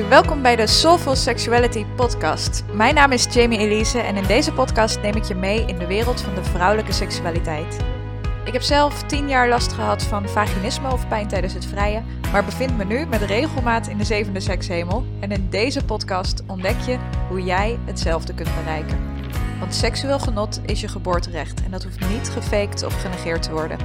Welkom bij de Soulful Sexuality podcast. Mijn naam is Jamie Elise en in deze podcast neem ik je mee in de wereld van de vrouwelijke seksualiteit. Ik heb zelf tien jaar last gehad van vaginisme of pijn tijdens het vrijen, maar bevind me nu met regelmaat in de zevende sekshemel. En in deze podcast ontdek je hoe jij hetzelfde kunt bereiken. Want seksueel genot is je geboorterecht en dat hoeft niet gefaked of genegeerd te worden.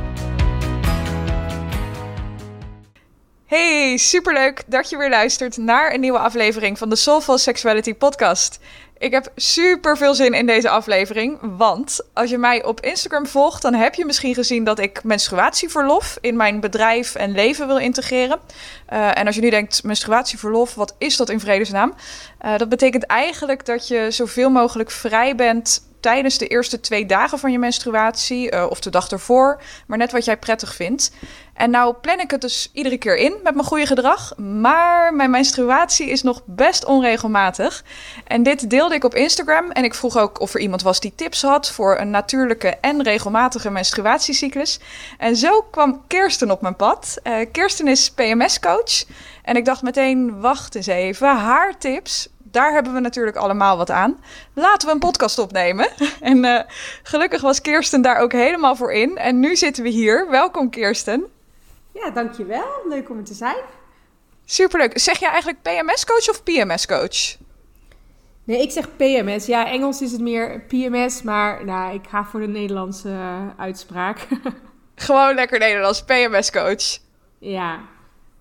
Hey, superleuk dat je weer luistert naar een nieuwe aflevering van de Soulful Sexuality podcast. Ik heb super veel zin in deze aflevering, want als je mij op Instagram volgt, dan heb je misschien gezien dat ik menstruatieverlof in mijn bedrijf en leven wil integreren. Uh, en als je nu denkt, menstruatieverlof, wat is dat in vredesnaam? Uh, dat betekent eigenlijk dat je zoveel mogelijk vrij bent tijdens de eerste twee dagen van je menstruatie uh, of de dag ervoor, maar net wat jij prettig vindt. En nou plan ik het dus iedere keer in met mijn goede gedrag, maar mijn menstruatie is nog best onregelmatig. En dit deelde ik op Instagram en ik vroeg ook of er iemand was die tips had voor een natuurlijke en regelmatige menstruatiecyclus. En zo kwam Kirsten op mijn pad. Uh, Kirsten is PMS-coach en ik dacht meteen, wacht eens even, haar tips daar hebben we natuurlijk allemaal wat aan. Laten we een podcast opnemen. En uh, gelukkig was Kirsten daar ook helemaal voor in. En nu zitten we hier. Welkom Kirsten. Ja, dankjewel. Leuk om er te zijn. Superleuk. Zeg jij eigenlijk PMS-coach of PMS-coach? Nee, ik zeg PMS. Ja, Engels is het meer PMS, maar nou, ik ga voor de Nederlandse uh, uitspraak. Gewoon lekker Nederlands, PMS-coach. Ja.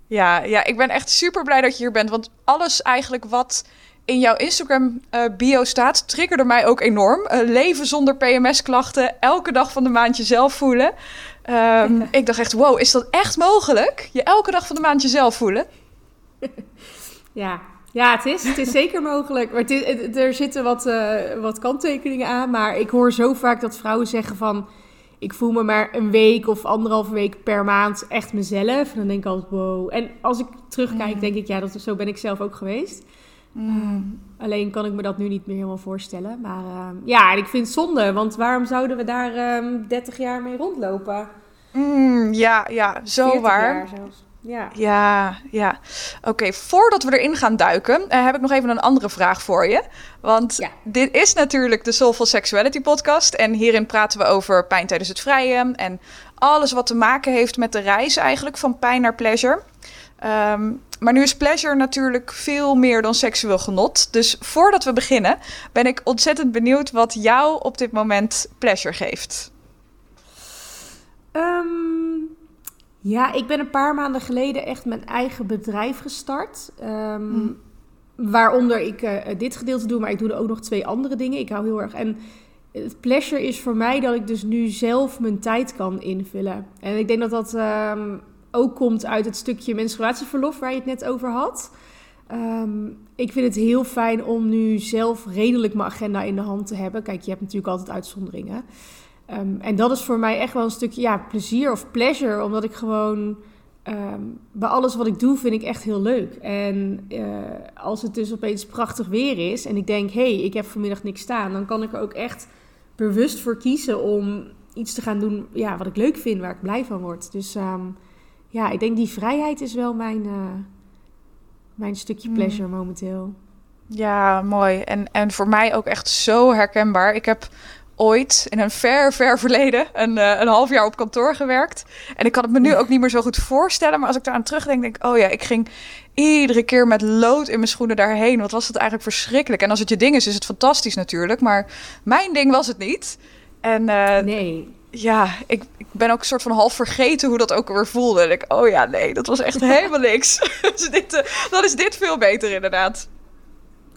Ja, ja, ik ben echt super blij dat je hier bent. Want alles eigenlijk wat in jouw Instagram uh, bio staat, triggerde mij ook enorm. Uh, leven zonder PMS-klachten, elke dag van de maand jezelf voelen. Um, ik dacht echt, wow, is dat echt mogelijk? Je elke dag van de maand jezelf voelen? Ja, ja het, is, het is zeker mogelijk. Maar het er zitten wat, uh, wat kanttekeningen aan. Maar ik hoor zo vaak dat vrouwen zeggen van... ik voel me maar een week of anderhalve week per maand echt mezelf. En dan denk ik altijd, wow. En als ik terugkijk, denk ik, ja, dat, zo ben ik zelf ook geweest. Mm. alleen kan ik me dat nu niet meer helemaal voorstellen. Maar uh, ja, ik vind het zonde. Want waarom zouden we daar um, ehm, 30 jaar mee rondlopen? Mm, ja, ja, zo waar. Ja, ja. ja. Oké, okay, voordat we erin gaan duiken, uh, heb ik nog even een andere vraag voor je. Want ja. dit is natuurlijk de Soulful Sexuality podcast. En hierin praten we over pijn tijdens het vrije. En alles wat te maken heeft met de reis eigenlijk van pijn naar pleasure. Um, maar nu is pleasure natuurlijk veel meer dan seksueel genot. Dus voordat we beginnen, ben ik ontzettend benieuwd wat jou op dit moment pleasure geeft. Um, ja, ik ben een paar maanden geleden echt mijn eigen bedrijf gestart. Um, hmm. Waaronder ik uh, dit gedeelte doe, maar ik doe er ook nog twee andere dingen. Ik hou heel erg. En het pleasure is voor mij dat ik dus nu zelf mijn tijd kan invullen. En ik denk dat dat. Um, ook komt uit het stukje menstruatieverlof waar je het net over had. Um, ik vind het heel fijn om nu zelf redelijk mijn agenda in de hand te hebben. Kijk, je hebt natuurlijk altijd uitzonderingen. Um, en dat is voor mij echt wel een stukje ja, plezier of pleasure, omdat ik gewoon um, bij alles wat ik doe vind ik echt heel leuk. En uh, als het dus opeens prachtig weer is en ik denk, hé, hey, ik heb vanmiddag niks staan, dan kan ik er ook echt bewust voor kiezen om iets te gaan doen ja, wat ik leuk vind, waar ik blij van word. Dus um, ja, ik denk die vrijheid is wel mijn, uh, mijn stukje hmm. pleasure momenteel. Ja, mooi. En, en voor mij ook echt zo herkenbaar. Ik heb ooit in een ver, ver verleden een, uh, een half jaar op kantoor gewerkt. En ik kan het me nu ook niet meer zo goed voorstellen. Maar als ik daar aan terugdenk, denk ik, oh ja, ik ging iedere keer met lood in mijn schoenen daarheen. Wat was het eigenlijk verschrikkelijk. En als het je ding is, is het fantastisch natuurlijk. Maar mijn ding was het niet. En uh, nee ja, ik, ik ben ook een soort van half vergeten hoe dat ook weer voelde. En ik, oh ja, nee, dat was echt helemaal niks. dus dit, uh, dan is dit veel beter inderdaad.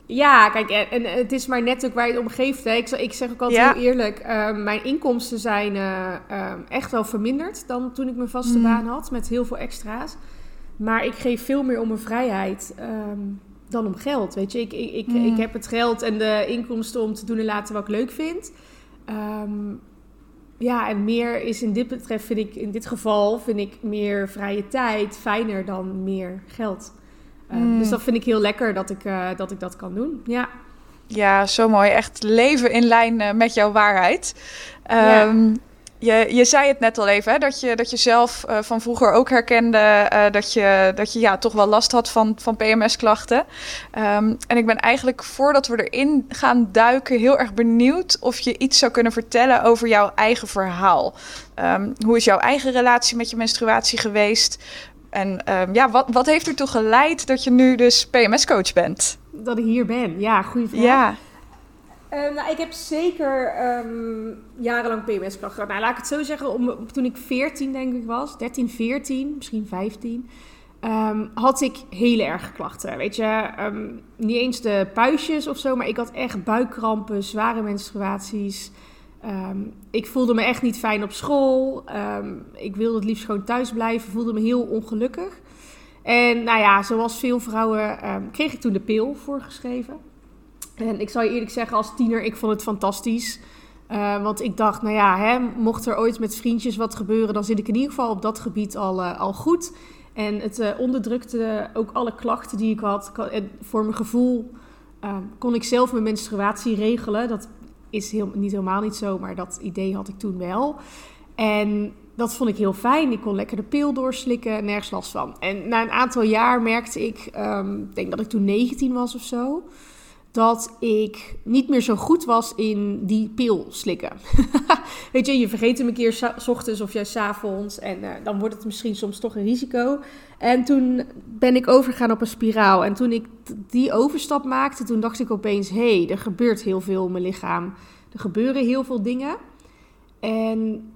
Ja, kijk, en, en, het is maar net ook waar je het om geeft. Hè. Ik, ik zeg ook altijd ja. heel eerlijk, uh, mijn inkomsten zijn uh, uh, echt wel verminderd dan toen ik mijn vaste mm. baan had, met heel veel extra's. Maar ik geef veel meer om mijn vrijheid um, dan om geld, weet je. Ik, ik, ik, mm. ik heb het geld en de inkomsten om te doen en laten wat ik leuk vind. Um, ja, en meer is in dit betreft, vind ik in dit geval, vind ik meer vrije tijd fijner dan meer geld. Uh, mm. Dus dat vind ik heel lekker dat ik, uh, dat ik dat kan doen. Ja. Ja, zo mooi. Echt leven in lijn uh, met jouw waarheid. Um, ja. Je, je zei het net al even, hè, dat, je, dat je zelf uh, van vroeger ook herkende uh, dat je, dat je ja, toch wel last had van, van PMS-klachten. Um, en ik ben eigenlijk voordat we erin gaan duiken heel erg benieuwd of je iets zou kunnen vertellen over jouw eigen verhaal. Um, hoe is jouw eigen relatie met je menstruatie geweest? En um, ja, wat, wat heeft ertoe geleid dat je nu dus PMS-coach bent? Dat ik hier ben, ja, goede vraag. Ja. Uh, nou, ik heb zeker um, jarenlang PMS-klachten gehad. Nou, laat ik het zo zeggen, om, toen ik 14 denk ik was, 13, 14, misschien 15, um, had ik hele erge klachten. Weet je, niet eens de puistjes of zo, maar ik had echt buikkrampen, zware menstruaties. ik voelde me echt niet fijn op school. ik wilde het liefst gewoon thuis blijven, voelde me heel ongelukkig. En nou ja, zoals veel vrouwen kreeg ik toen de pil voorgeschreven. En ik zal je eerlijk zeggen, als tiener, ik vond het fantastisch. Uh, want ik dacht, nou ja, hè, mocht er ooit met vriendjes wat gebeuren, dan zit ik in ieder geval op dat gebied al, uh, al goed. En het uh, onderdrukte ook alle klachten die ik had. Voor mijn gevoel kon ik zelf mijn menstruatie regelen. Dat is heel, niet helemaal niet zo, maar dat idee had ik toen wel. En dat vond ik heel fijn. Ik kon lekker de pil doorslikken, nergens last van. En na een aantal jaar merkte ik, um, ik denk dat ik toen 19 was of zo dat ik niet meer zo goed was in die pil slikken. Weet je, je vergeet hem een keer s ochtends of juist s avonds. En uh, dan wordt het misschien soms toch een risico. En toen ben ik overgegaan op een spiraal. En toen ik die overstap maakte, toen dacht ik opeens... hé, hey, er gebeurt heel veel in mijn lichaam. Er gebeuren heel veel dingen. En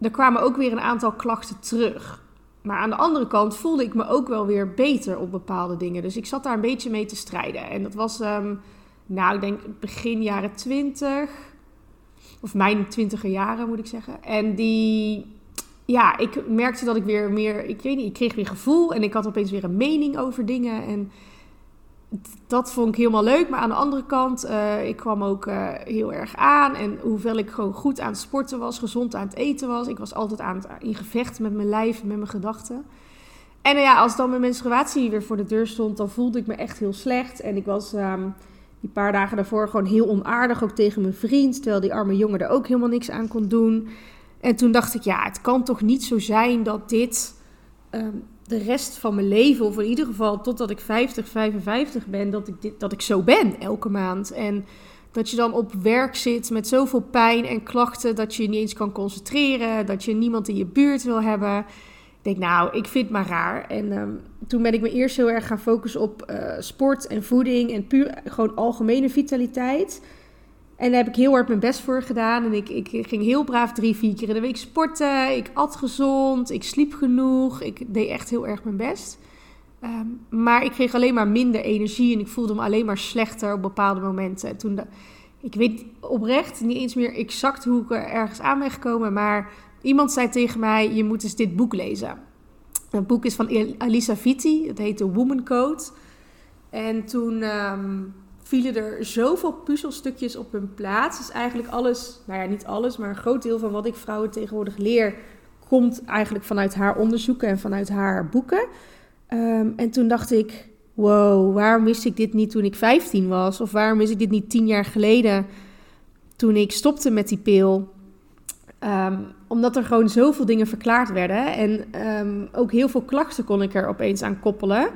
er kwamen ook weer een aantal klachten terug. Maar aan de andere kant voelde ik me ook wel weer beter op bepaalde dingen. Dus ik zat daar een beetje mee te strijden. En dat was, um, nou, ik denk begin jaren twintig. Of mijn twintiger jaren, moet ik zeggen. En die, ja, ik merkte dat ik weer meer, ik weet niet, ik kreeg weer gevoel. En ik had opeens weer een mening over dingen. En dat vond ik helemaal leuk. Maar aan de andere kant, uh, ik kwam ook uh, heel erg aan. En hoewel ik gewoon goed aan het sporten was, gezond aan het eten was. Ik was altijd aan het, in gevecht met mijn lijf met mijn gedachten. En ja, als dan mijn menstruatie weer voor de deur stond, dan voelde ik me echt heel slecht. En ik was um, die paar dagen daarvoor gewoon heel onaardig, ook tegen mijn vriend. Terwijl die arme jongen er ook helemaal niks aan kon doen. En toen dacht ik, ja, het kan toch niet zo zijn dat dit... Um, de rest van mijn leven, of in ieder geval totdat ik 50, 55 ben, dat ik, dit, dat ik zo ben elke maand. En dat je dan op werk zit met zoveel pijn en klachten dat je niet eens kan concentreren, dat je niemand in je buurt wil hebben. Ik denk, nou, ik vind het maar raar. En um, toen ben ik me eerst heel erg gaan focussen op uh, sport en voeding en puur gewoon algemene vitaliteit. En daar heb ik heel hard mijn best voor gedaan. En ik, ik ging heel braaf drie, vier keer in de week sporten. Ik at gezond. Ik sliep genoeg. Ik deed echt heel erg mijn best. Um, maar ik kreeg alleen maar minder energie. En ik voelde me alleen maar slechter op bepaalde momenten. toen ik weet oprecht niet eens meer exact hoe ik er ergens aan ben gekomen. Maar iemand zei tegen mij: Je moet eens dit boek lezen. Het boek is van Alisa Vitti. Het heet The Woman Code. En toen. Um, vielen er zoveel puzzelstukjes op hun plaats. Dus eigenlijk alles, nou ja, niet alles, maar een groot deel van wat ik vrouwen tegenwoordig leer, komt eigenlijk vanuit haar onderzoeken en vanuit haar boeken. Um, en toen dacht ik, wow, waarom wist ik dit niet toen ik 15 was? Of waarom wist ik dit niet 10 jaar geleden toen ik stopte met die pil? Um, omdat er gewoon zoveel dingen verklaard werden. En um, ook heel veel klachten kon ik er opeens aan koppelen.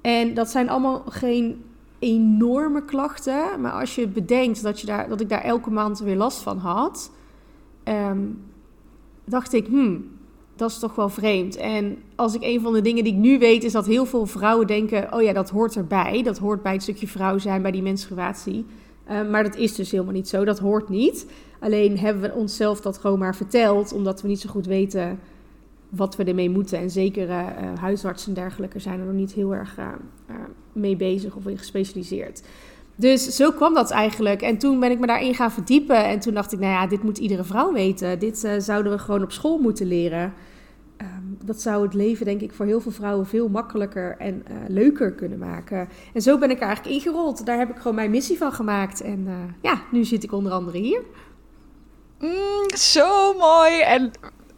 En dat zijn allemaal geen enorme klachten. Maar als je bedenkt dat, je daar, dat ik daar elke maand weer last van had, um, dacht ik, hmm, dat is toch wel vreemd. En als ik een van de dingen die ik nu weet, is dat heel veel vrouwen denken: oh ja, dat hoort erbij. Dat hoort bij het stukje vrouw zijn, bij die menstruatie. Um, maar dat is dus helemaal niet zo. Dat hoort niet. Alleen hebben we onszelf dat gewoon maar verteld, omdat we niet zo goed weten wat we ermee moeten. En zeker uh, huisartsen en dergelijke zijn er nog niet heel erg uh, mee bezig of in gespecialiseerd. Dus zo kwam dat eigenlijk. En toen ben ik me daarin gaan verdiepen. En toen dacht ik, nou ja, dit moet iedere vrouw weten. Dit zouden we gewoon op school moeten leren. Um, dat zou het leven, denk ik, voor heel veel vrouwen veel makkelijker en leuker kunnen maken. En zo ben ik er eigenlijk ingerold. Daar heb ik gewoon mijn missie van gemaakt. En ja, nu zit ik onder andere hier. Mm, zo mooi. En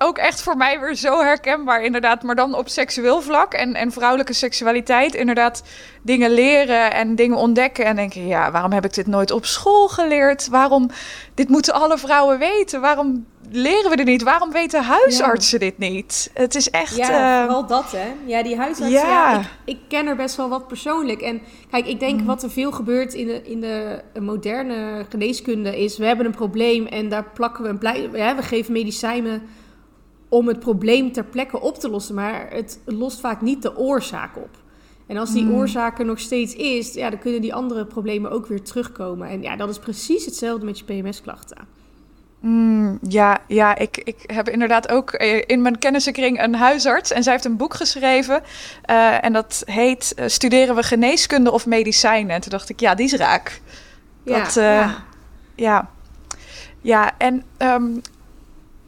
ook echt voor mij weer zo herkenbaar, inderdaad. Maar dan op seksueel vlak en, en vrouwelijke seksualiteit. Inderdaad, dingen leren en dingen ontdekken. En denken, ja, waarom heb ik dit nooit op school geleerd? Waarom, dit moeten alle vrouwen weten. Waarom leren we dit niet? Waarom weten huisartsen dit niet? Het is echt... Ja, uh... vooral dat, hè? Ja, die huisartsen, ja. ik, ik, ken er best wel wat persoonlijk. En kijk, ik denk mm. wat er veel gebeurt in de, in de moderne geneeskunde is... we hebben een probleem en daar plakken we een blij... Ja, we geven medicijnen om het probleem ter plekke op te lossen. Maar het lost vaak niet de oorzaak op. En als die mm. oorzaak er nog steeds is, ja, dan kunnen die andere problemen ook weer terugkomen. En ja, dat is precies hetzelfde met je PMS-klachten. Mm, ja, ja ik, ik heb inderdaad ook eh, in mijn kennissenkring een huisarts. En zij heeft een boek geschreven. Uh, en dat heet uh, Studeren we geneeskunde of medicijnen? En toen dacht ik, ja, die is raak. Ja, dat, ja. ja. ja. en um,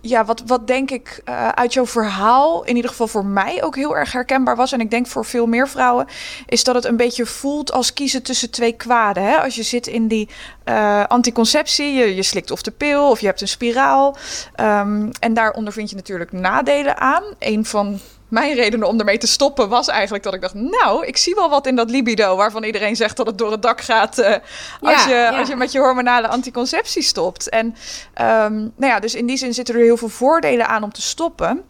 ja, wat, wat denk ik uh, uit jouw verhaal, in ieder geval voor mij ook heel erg herkenbaar was. En ik denk voor veel meer vrouwen, is dat het een beetje voelt als kiezen tussen twee kwaden. Hè? Als je zit in die uh, anticonceptie, je, je slikt of de pil of je hebt een spiraal. Um, en daar ondervind je natuurlijk nadelen aan. Een van mijn reden om ermee te stoppen was eigenlijk dat ik dacht, nou, ik zie wel wat in dat libido waarvan iedereen zegt dat het door het dak gaat uh, als, je, als je met je hormonale anticonceptie stopt. En um, nou ja, dus in die zin zitten er heel veel voordelen aan om te stoppen.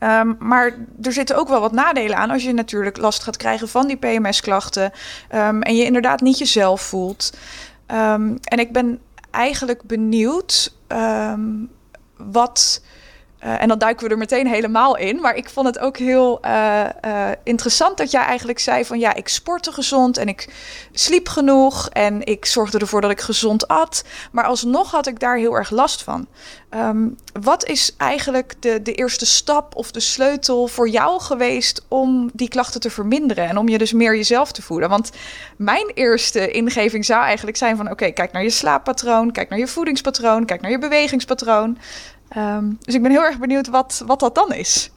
Um, maar er zitten ook wel wat nadelen aan als je natuurlijk last gaat krijgen van die PMS-klachten um, en je inderdaad niet jezelf voelt. en ik ben eigenlijk benieuwd wat uh, en dan duiken we er meteen helemaal in. Maar ik vond het ook heel uh, uh, interessant dat jij eigenlijk zei van ja, ik sportte gezond en ik sliep genoeg en ik zorgde ervoor dat ik gezond at. Maar alsnog had ik daar heel erg last van. Um, wat is eigenlijk de, de eerste stap of de sleutel voor jou geweest om die klachten te verminderen en om je dus meer jezelf te voelen? Want mijn eerste ingeving zou eigenlijk zijn van oké, kijk naar je slaappatroon, kijk naar je voedingspatroon, kijk naar je bewegingspatroon. Um, dus ik ben heel erg benieuwd wat, wat dat dan is.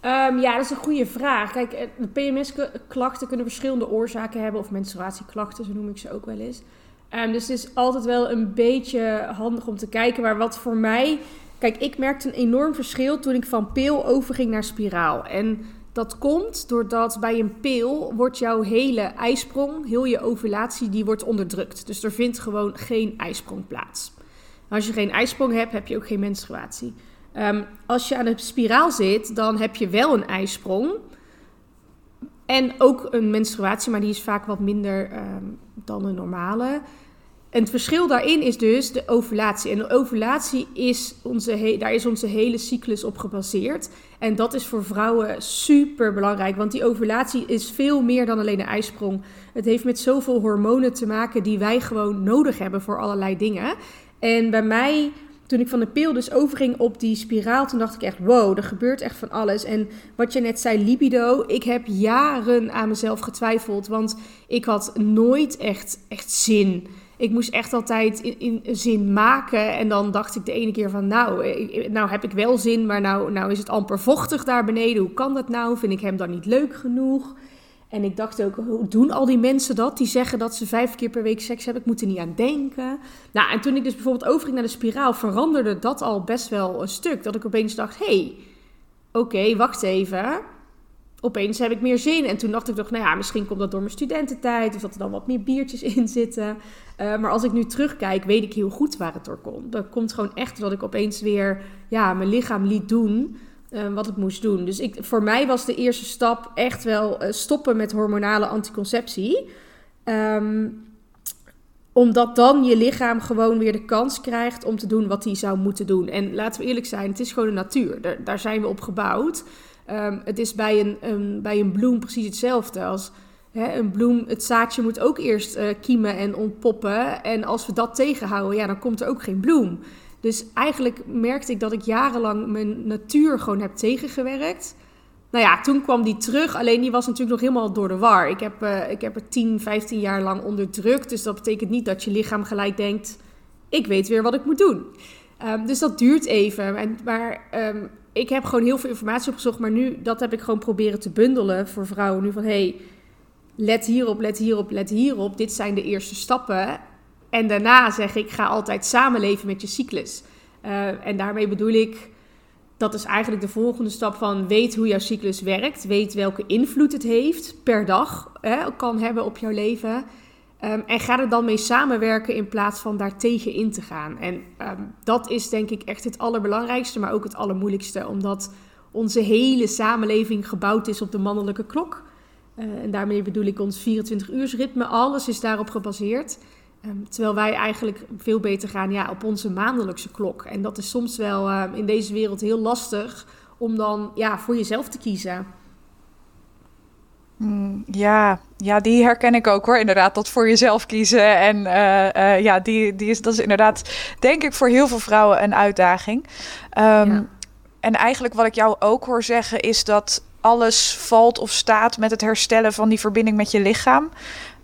Um, ja, dat is een goede vraag. Kijk, eh, PMS-klachten kunnen verschillende oorzaken hebben, of menstruatieklachten, zo noem ik ze ook wel eens. Um, dus het is altijd wel een beetje handig om te kijken. Maar wat voor mij. Kijk, ik merkte een enorm verschil toen ik van pil overging naar spiraal. En dat komt doordat bij een pil wordt jouw hele ijsprong, heel je ovulatie, die wordt onderdrukt. Dus er vindt gewoon geen ijsprong plaats. Als je geen ijsprong hebt, heb je ook geen menstruatie. Um, als je aan de spiraal zit, dan heb je wel een ijsprong. En ook een menstruatie, maar die is vaak wat minder um, dan een normale. En het verschil daarin is dus de ovulatie. En de ovulatie is onze, daar is onze hele cyclus op gebaseerd. En dat is voor vrouwen super belangrijk, want die ovulatie is veel meer dan alleen een ijsprong. Het heeft met zoveel hormonen te maken die wij gewoon nodig hebben voor allerlei dingen. En bij mij, toen ik van de pil dus overging op die spiraal, toen dacht ik echt, wow, er gebeurt echt van alles. En wat je net zei, libido, ik heb jaren aan mezelf getwijfeld, want ik had nooit echt, echt zin. Ik moest echt altijd in, in, zin maken. En dan dacht ik de ene keer van, nou, nou heb ik wel zin, maar nou, nou is het amper vochtig daar beneden. Hoe kan dat nou? Vind ik hem dan niet leuk genoeg? En ik dacht ook, hoe doen al die mensen dat? Die zeggen dat ze vijf keer per week seks hebben. Ik moet er niet aan denken. Nou, en toen ik dus bijvoorbeeld overging naar de spiraal, veranderde dat al best wel een stuk. Dat ik opeens dacht, hé, hey, oké, wacht even. Opeens heb ik meer zin. En toen dacht ik toch, nou ja, misschien komt dat door mijn studententijd. Of dat er dan wat meer biertjes in zitten. Uh, maar als ik nu terugkijk, weet ik heel goed waar het door komt. Dat komt gewoon echt dat ik opeens weer ja, mijn lichaam liet doen uh, wat het moest doen. Dus ik, voor mij was de eerste stap echt wel uh, stoppen met hormonale anticonceptie. Um, omdat dan je lichaam gewoon weer de kans krijgt om te doen wat hij zou moeten doen. En laten we eerlijk zijn, het is gewoon de natuur. Daar, daar zijn we op gebouwd. Um, het is bij een, bij een bloem precies hetzelfde als... Hè, een bloem, het zaadje moet ook eerst uh, kiemen en ontpoppen. En als we dat tegenhouden, ja, dan komt er ook geen bloem. Dus eigenlijk merkte ik dat ik jarenlang mijn natuur gewoon heb tegengewerkt. Nou ja, toen kwam die terug. Alleen die was natuurlijk nog helemaal door de war. Ik heb, uh, ik heb er 10, 15 jaar lang onderdrukt. Dus dat betekent niet dat je lichaam gelijk denkt: ik weet weer wat ik moet doen. Um, dus dat duurt even. En, maar um, ik heb gewoon heel veel informatie opgezocht. Maar nu, dat heb ik gewoon proberen te bundelen voor vrouwen. Nu van: hey, let hierop, let hierop, let hierop. Dit zijn de eerste stappen. En daarna zeg ik, ga altijd samenleven met je cyclus. Uh, en daarmee bedoel ik, dat is eigenlijk de volgende stap van weet hoe jouw cyclus werkt. Weet welke invloed het heeft per dag, hè, kan hebben op jouw leven. Ehm, en ga er dan mee samenwerken in plaats van daartegen in te gaan. En ehm, dat is denk ik echt het allerbelangrijkste, maar ook het allermoeilijkste. Omdat onze hele samenleving gebouwd is op de mannelijke klok. Uh, en daarmee bedoel ik ons 24-uursritme. Alles is daarop gebaseerd. Ehm, terwijl wij eigenlijk veel beter gaan ja, op onze maandelijkse klok. En dat is soms wel in deze wereld heel lastig om dan ja, voor jezelf te kiezen. Mm, ja, ja, die herken ik ook hoor. Inderdaad, dat voor jezelf kiezen. En uh, ja, die, die is, dat is inderdaad, denk ik, voor heel veel vrouwen een uitdaging. Ehm, en eigenlijk wat ik jou ook hoor zeggen is dat alles valt of staat met het herstellen van die verbinding met je lichaam.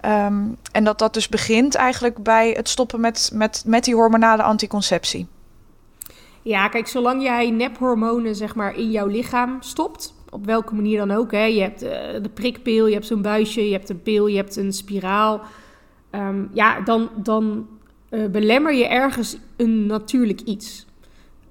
Ehm, en dat dat dus begint eigenlijk bij het stoppen met, met, met die hormonale anticonceptie. Ja, kijk, zolang jij nephormonen zeg maar in jouw lichaam stopt, op welke manier dan ook. Hè. Je hebt uh, de prikpil, je hebt zo'n buisje, je hebt een pil, je hebt een spiraal. Um, ja, dan, dan uh, belemmer je ergens een natuurlijk iets.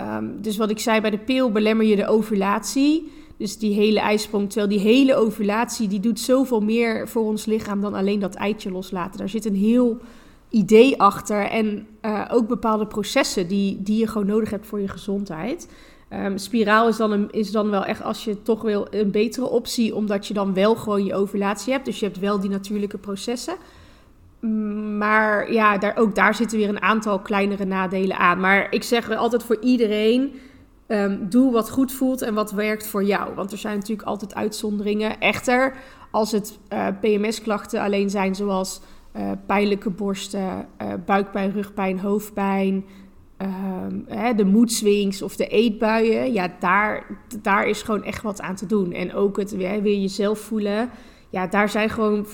Um, dus wat ik zei bij de pil, belemmer je de ovulatie. Dus die hele ijsprong. Terwijl die hele ovulatie, die doet zoveel meer voor ons lichaam dan alleen dat eitje loslaten. Daar zit een heel idee achter en uh, ook bepaalde processen die, die je gewoon nodig hebt voor je gezondheid. Um, spiraal is dan, een, is dan wel echt, als je toch wil, een betere optie, omdat je dan wel gewoon je ovulatie hebt. Dus je hebt wel die natuurlijke processen. Maar ja, daar, ook daar zitten weer een aantal kleinere nadelen aan. Maar ik zeg altijd voor iedereen: um, doe wat goed voelt en wat werkt voor jou. Want er zijn natuurlijk altijd uitzonderingen. Echter, als het uh, PMS-klachten alleen zijn, zoals uh, pijnlijke borsten, uh, buikpijn, rugpijn, hoofdpijn. Um, hè, de moedswings of de eetbuien, ja, daar, daar is gewoon echt wat aan te doen. En ook het weer jezelf voelen, ja, daar zijn gewoon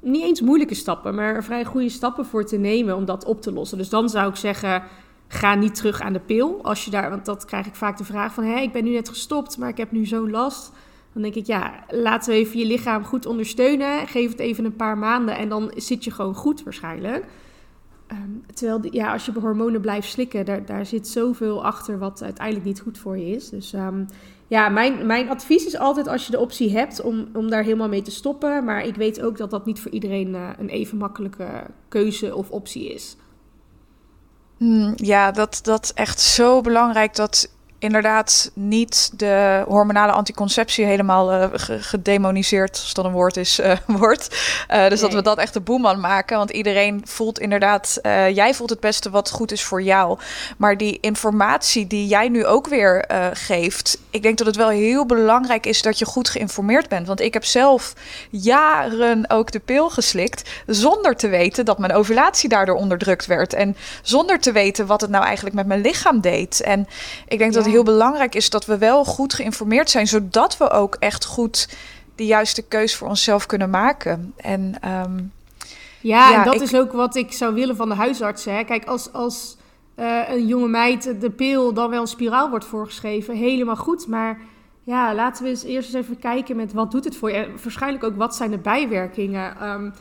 niet eens moeilijke stappen, maar vrij goede stappen voor te nemen om dat op te lossen. Dus dan zou ik zeggen, ga niet terug aan de pil. Als je daar, want dat krijg ik vaak de vraag van, hé, ik ben nu net gestopt, maar ik heb nu zo'n last. Dan denk ik, ja, laten we even je lichaam goed ondersteunen. Geef het even een paar maanden en dan zit je gewoon goed waarschijnlijk. Um, terwijl, ja, als je hormonen blijft slikken, daar, daar zit zoveel achter wat uiteindelijk niet goed voor je is. Dus um, ja, mijn, mijn advies is altijd als je de optie hebt om, om daar helemaal mee te stoppen. Maar ik weet ook dat dat niet voor iedereen uh, een even makkelijke keuze of optie is. Hmm, ja, dat, dat echt zo belangrijk dat inderdaad niet de hormonale anticonceptie helemaal uh, gedemoniseerd, als dat een woord is, uh, wordt. Uh, dus dat we dat echt de boeman maken. Want iedereen voelt inderdaad, jij voelt het beste wat goed is voor jou. Maar die informatie die jij nu ook weer geeft, ik denk dat het wel heel belangrijk is dat je goed geïnformeerd bent. Want ik heb zelf jaren ook de pil geslikt, zonder te weten dat mijn ovulatie daardoor onderdrukt werd. En zonder te weten wat het nou eigenlijk met mijn lichaam deed. En ik denk dat heel belangrijk is dat we wel goed geïnformeerd zijn, zodat we ook echt goed de juiste keus voor onszelf kunnen maken. En um, ja, ja, en dat is ook wat ik zou willen van de huisartsen. Hè. Kijk, als, als uh, een jonge meid de pil dan wel een spiraal wordt voorgeschreven, helemaal goed. Maar ja, laten we eens eerst eens even kijken met wat doet het voor je. En waarschijnlijk ook wat zijn de bijwerkingen. Um,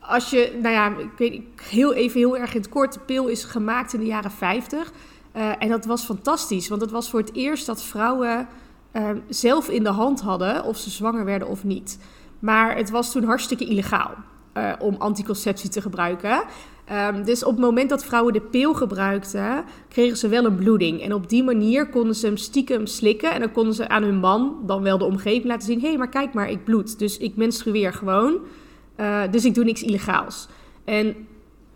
als je, nou ja, ik weet heel even heel erg in het kort, de pil is gemaakt in de jaren 50. Uh, en dat was fantastisch, want het was voor het eerst dat vrouwen uh, zelf in de hand hadden of ze zwanger werden of niet. Maar het was toen hartstikke illegaal uh, om anticonceptie te gebruiken. Um, dus op het moment dat vrouwen de pil gebruikten, kregen ze wel een bloeding. En op die manier konden ze hem stiekem slikken. En dan konden ze aan hun man, dan wel de omgeving, laten zien: hé, hey, maar kijk maar, ik bloed. Dus ik menstrueer gewoon. dus ik doe niks illegaals. En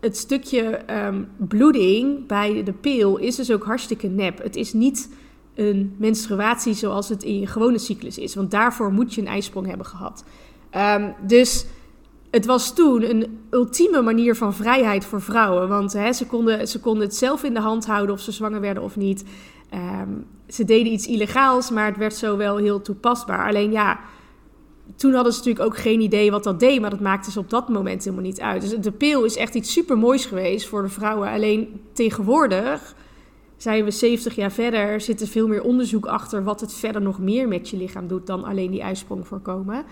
het stukje um, bloeding bij de pil is dus ook hartstikke nep. Het is niet een menstruatie zoals het in je gewone cyclus is. Want daarvoor moet je een ijsprong hebben gehad. Um, dus het was toen een ultieme manier van vrijheid voor vrouwen. Want ze, konden, ze konden het zelf in de hand houden of ze zwanger werden of niet. Um, ze deden iets illegaals, maar het werd zo wel heel toepasbaar. Alleen ja, toen hadden ze natuurlijk ook geen idee wat dat deed, maar dat maakte ze op dat moment helemaal niet uit. Dus de pil is echt iets super moois geweest voor de vrouwen. Alleen tegenwoordig zijn we 70 jaar verder, zit er veel meer onderzoek achter wat het verder nog meer met je lichaam doet dan alleen die ijsprong voorkomen.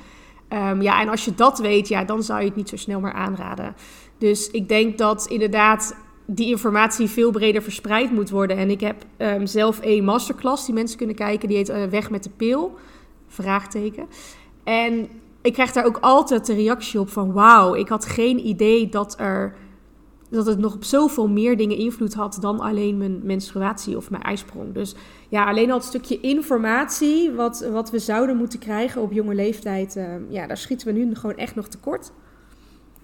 Um, ja, en als je dat weet, ja, dan zou je het niet zo snel meer aanraden. Dus ik denk dat inderdaad die informatie veel breder verspreid moet worden. En ik heb um, zelf een masterclass die mensen kunnen kijken, die heet uh, Weg met de pil. Vraagteken. En ik krijg daar ook altijd de reactie op van wauw, ik had geen idee dat er dat het nog op zoveel meer dingen invloed had dan alleen mijn menstruatie of mijn ijsprong. Dus ja, alleen al het stukje informatie wat, wat we zouden moeten krijgen op jonge leeftijd, uh, ja, daar schieten we nu gewoon echt nog tekort.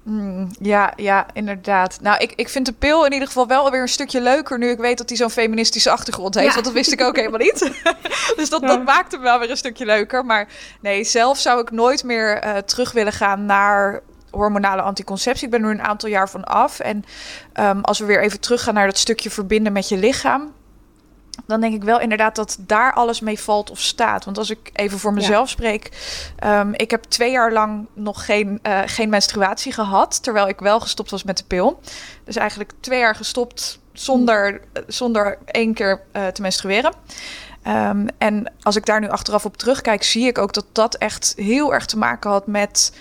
Mm, ja, ja, inderdaad. Nou, ik, ik vind de pil in ieder geval wel weer een stukje leuker nu ik weet dat hij zo'n feministische achtergrond heeft. Want dat wist ik ook helemaal niet. dus dat, dat maakt hem wel weer een stukje leuker. Maar nee, zelf zou ik nooit meer uh, terug willen gaan naar hormonale anticonceptie. Ik ben er een aantal jaar van af. En um, als we weer even teruggaan naar dat stukje verbinden met je lichaam. Dan denk ik wel inderdaad dat daar alles mee valt of staat. Want als ik even voor mezelf spreek. Um, ik heb twee jaar lang nog geen, uh, geen menstruatie gehad. Terwijl ik wel gestopt was met de pil. Dus eigenlijk twee jaar gestopt zonder, zonder één keer uh, te menstrueren. Um, en als ik daar nu achteraf op terugkijk, zie ik ook dat dat echt heel erg te maken had met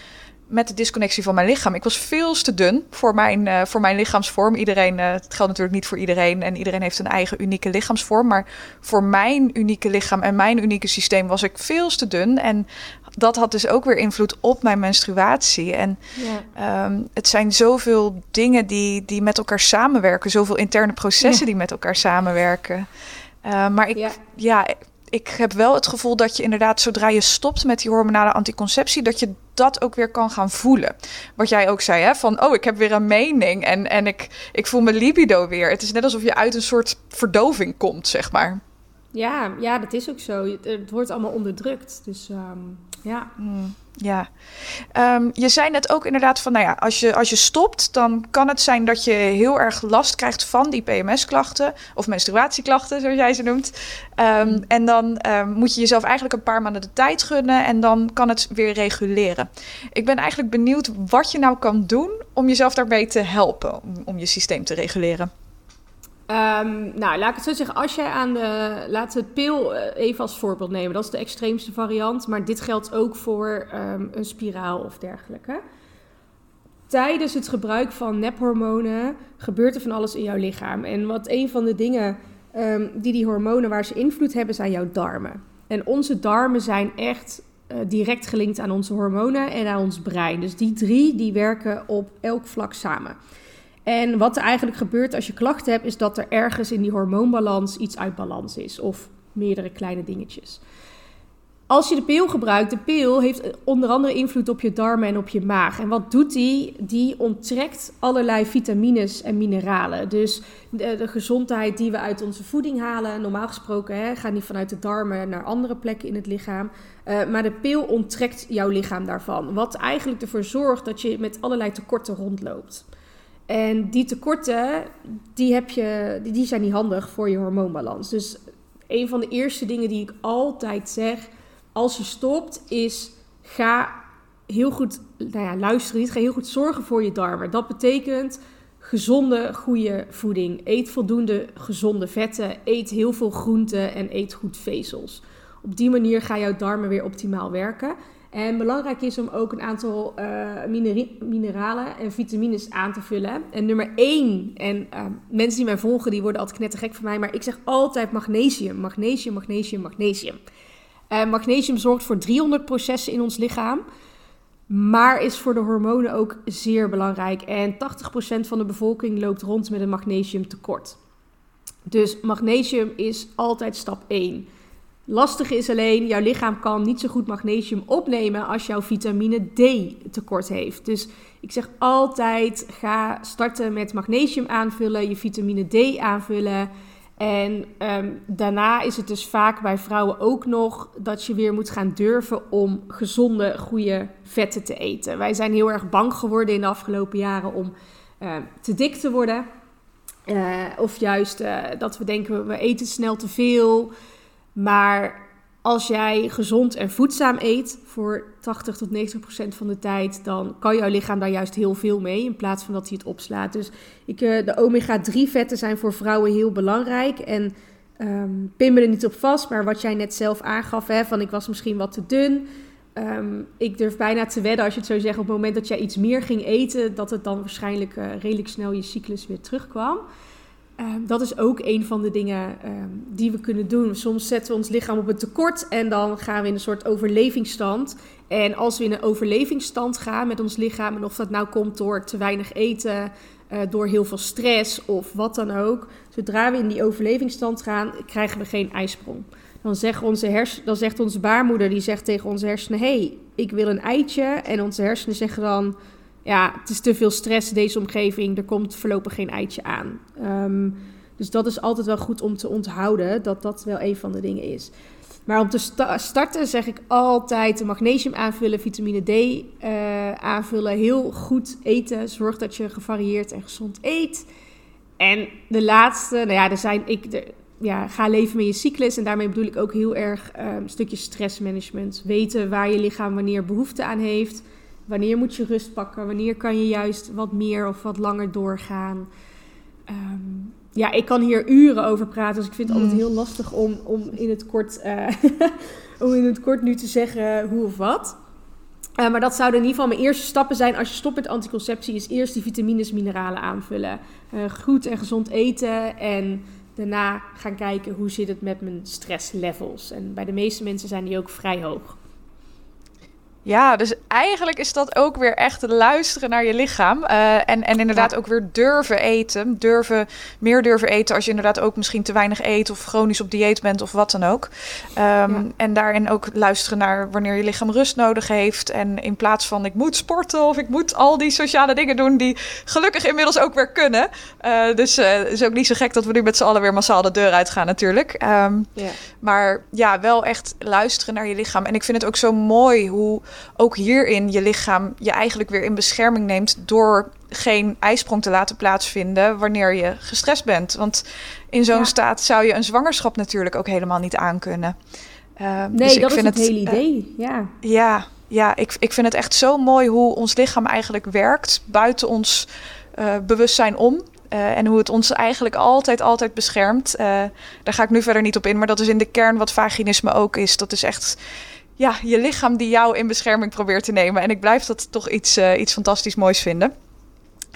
met de disconnectie van mijn lichaam. Ik was veel te dun voor mijn, uh, voor mijn lichaamsvorm. Iedereen, uh, het geldt natuurlijk niet voor iedereen en iedereen heeft een eigen unieke lichaamsvorm. Maar voor mijn unieke lichaam en mijn unieke systeem was ik veel te dun. En dat had dus ook weer invloed op mijn menstruatie. En ja. um, het zijn zoveel dingen die, die met elkaar samenwerken, zoveel interne processen ja. die met elkaar samenwerken. Uh, maar ik, ja. ja ik heb wel het gevoel dat je inderdaad, zodra je stopt met die hormonale anticonceptie, dat je dat ook weer kan gaan voelen. Wat jij ook zei, hè? van oh, ik heb weer een mening en, en ik, ik voel mijn libido weer. Het is net alsof je uit een soort verdoving komt, zeg maar. Ja, ja dat is ook zo. Het, wordt allemaal onderdrukt. Dus um, ja. Mm. Ja, um, je zei net ook inderdaad van, nou ja, als je, als je stopt, dan kan het zijn dat je heel erg last krijgt van die PMS-klachten of menstruatieklachten, zoals jij ze noemt. Um, mm. En dan um, moet je jezelf eigenlijk een paar maanden de tijd gunnen en dan kan het weer reguleren. Ik ben eigenlijk benieuwd wat je nou kan doen om jezelf daarbij te helpen, om, om je systeem te reguleren. Um, nou, laat ik het zo zeggen. Als jij aan de. Laten we het pil eh, even als voorbeeld nemen. Dat is de extreemste variant. Maar dit geldt ook voor um, een spiraal of dergelijke. Tijdens het gebruik van nephormonen gebeurt er van alles in jouw lichaam. En wat een van de dingen um, die die hormonen waar ze invloed hebben, zijn jouw darmen. En onze darmen zijn echt uh, direct gelinkt aan onze hormonen en aan ons brein. Dus die drie die werken op elk vlak samen. En wat er eigenlijk gebeurt als je klachten hebt, is dat er ergens in die hormoonbalans iets uit balans is. Of meerdere kleine dingetjes. Als je de pil gebruikt, de pil heeft onder andere invloed op je darmen en op je maag. En wat doet die? Die onttrekt allerlei vitamines en mineralen. Dus de, gezondheid die we uit onze voeding halen, normaal gesproken hè, gaan die vanuit de darmen naar andere plekken in het lichaam. Uh, maar de pil onttrekt jouw lichaam daarvan. Wat eigenlijk ervoor zorgt dat je met allerlei tekorten rondloopt. En die tekorten, die, heb je, die, zijn niet handig voor je hormoonbalans. Dus een van de eerste dingen die ik altijd zeg als je stopt, is ga heel goed nou ja, luisteren. Niet, ga heel goed zorgen voor je darmen. Dat betekent gezonde, goede voeding. Eet voldoende gezonde vetten. Eet heel veel groenten en eet goed vezels. Op die manier gaan jouw darmen weer optimaal werken. En belangrijk is om ook een aantal uh, mineralen en vitamines aan te vullen. En nummer één, en uh, mensen die mij volgen, die worden altijd knettergek van mij, maar ik zeg altijd magnesium, magnesium, magnesium, magnesium. Uh, magnesium zorgt voor 300 processen in ons lichaam, maar is voor de hormonen ook zeer belangrijk. En 80% van de bevolking loopt rond met een magnesiumtekort. Dus magnesium is altijd stap 1. Lastig is alleen, jouw lichaam kan niet zo goed magnesium opnemen als jouw vitamine D tekort heeft. Dus ik zeg altijd, ga starten met magnesium aanvullen, je vitamine D aanvullen. En um, daarna is het dus vaak bij vrouwen ook nog dat je weer moet gaan durven om gezonde, goede vetten te eten. Wij zijn heel erg bang geworden in de afgelopen jaren om uh, te dik te worden. Uh, of juist uh, dat we denken, we eten snel te veel. Maar als jij gezond en voedzaam eet voor 80 tot 90 procent van de tijd, dan kan jouw lichaam daar juist heel veel mee in plaats van dat hij het opslaat. Dus ik, eh, de omega-3 vetten zijn voor vrouwen heel belangrijk. En um, pin me er niet op vast, maar wat jij net zelf aangaf, hè, van ik was misschien wat te dun. Um, ik durf bijna te wedden, als je het zo zegt, op het moment dat jij iets meer ging eten, dat het dan waarschijnlijk uh, redelijk snel je cyclus weer terugkwam. Ehm, dat is ook een van de dingen ehm, die we kunnen doen. Soms zetten we ons lichaam op een tekort en dan gaan we in een soort overlevingsstand. En als we in een overlevingsstand gaan met ons lichaam, en of dat nou komt door te weinig eten, uh, door heel veel stress of wat dan ook, zodra we in die overlevingsstand gaan, krijgen we geen ijsprong. Dan, zeggen onze hers dan zegt onze baarmoeder, die zegt tegen onze hersenen, hey, ik wil een eitje. En onze hersenen zeggen dan, ja, het is te veel stress deze omgeving, er komt voorlopig geen eitje aan. Um, dus dat is altijd wel goed om te onthouden, dat dat wel een van de dingen is. Maar om te starten zeg ik altijd magnesium aanvullen, vitamine D uh, aanvullen, heel goed eten. Zorg dat je gevarieerd en gezond eet. En de laatste, nou ja, er zijn, ik, ja, ga leven met je cyclus. En daarmee bedoel ik ook heel erg een stukje stressmanagement. Weten waar je lichaam wanneer behoefte aan heeft. Wanneer moet je rust pakken? Wanneer kan je juist wat meer of wat langer doorgaan? Um, ja, ik kan hier uren over praten. Dus ik vind het altijd mm. heel lastig om, om, in, het kort, uh, om in het kort nu te zeggen hoe of wat. Uh, maar dat zouden in ieder geval mijn eerste stappen zijn als je stopt met anticonceptie. Is eerst die vitamines, mineralen aanvullen. Uh, goed en gezond eten. En daarna gaan kijken hoe zit het met mijn stresslevels. En bij de meeste mensen zijn die ook vrij hoog. Ja, dus eigenlijk is dat ook weer echt luisteren naar je lichaam. Uh, en, en inderdaad ook weer durven eten. Durven, meer durven eten als je inderdaad ook misschien te weinig eet of chronisch op dieet bent of wat dan ook. Um, ja. En daarin ook luisteren naar wanneer je lichaam rust nodig heeft. En in plaats van ik moet sporten of ik moet al die sociale dingen doen die gelukkig inmiddels ook weer kunnen. Uh, dus uh, het is ook niet zo gek dat we nu met z'n allen weer massaal de deur uitgaan natuurlijk. Um, ja. Maar ja, wel echt luisteren naar je lichaam. En ik vind het ook zo mooi hoe ook hierin je lichaam je eigenlijk weer in bescherming neemt door geen ijsprong te laten plaatsvinden wanneer je gestrest bent. Want in zo'n staat zou je een zwangerschap natuurlijk ook helemaal niet aankunnen. Uh, nee, dus dat ik vind is het, hele uh, idee. Ja, ja, ja ik, ik vind het echt zo mooi hoe ons lichaam eigenlijk werkt buiten ons uh, bewustzijn om. En hoe het ons eigenlijk altijd, altijd beschermt. Daar ga ik nu verder niet op in, maar dat is in de kern wat vaginisme ook is. Dat is echt ja, je lichaam die jou in bescherming probeert te nemen. En ik blijf dat toch iets, uh, iets fantastisch moois vinden.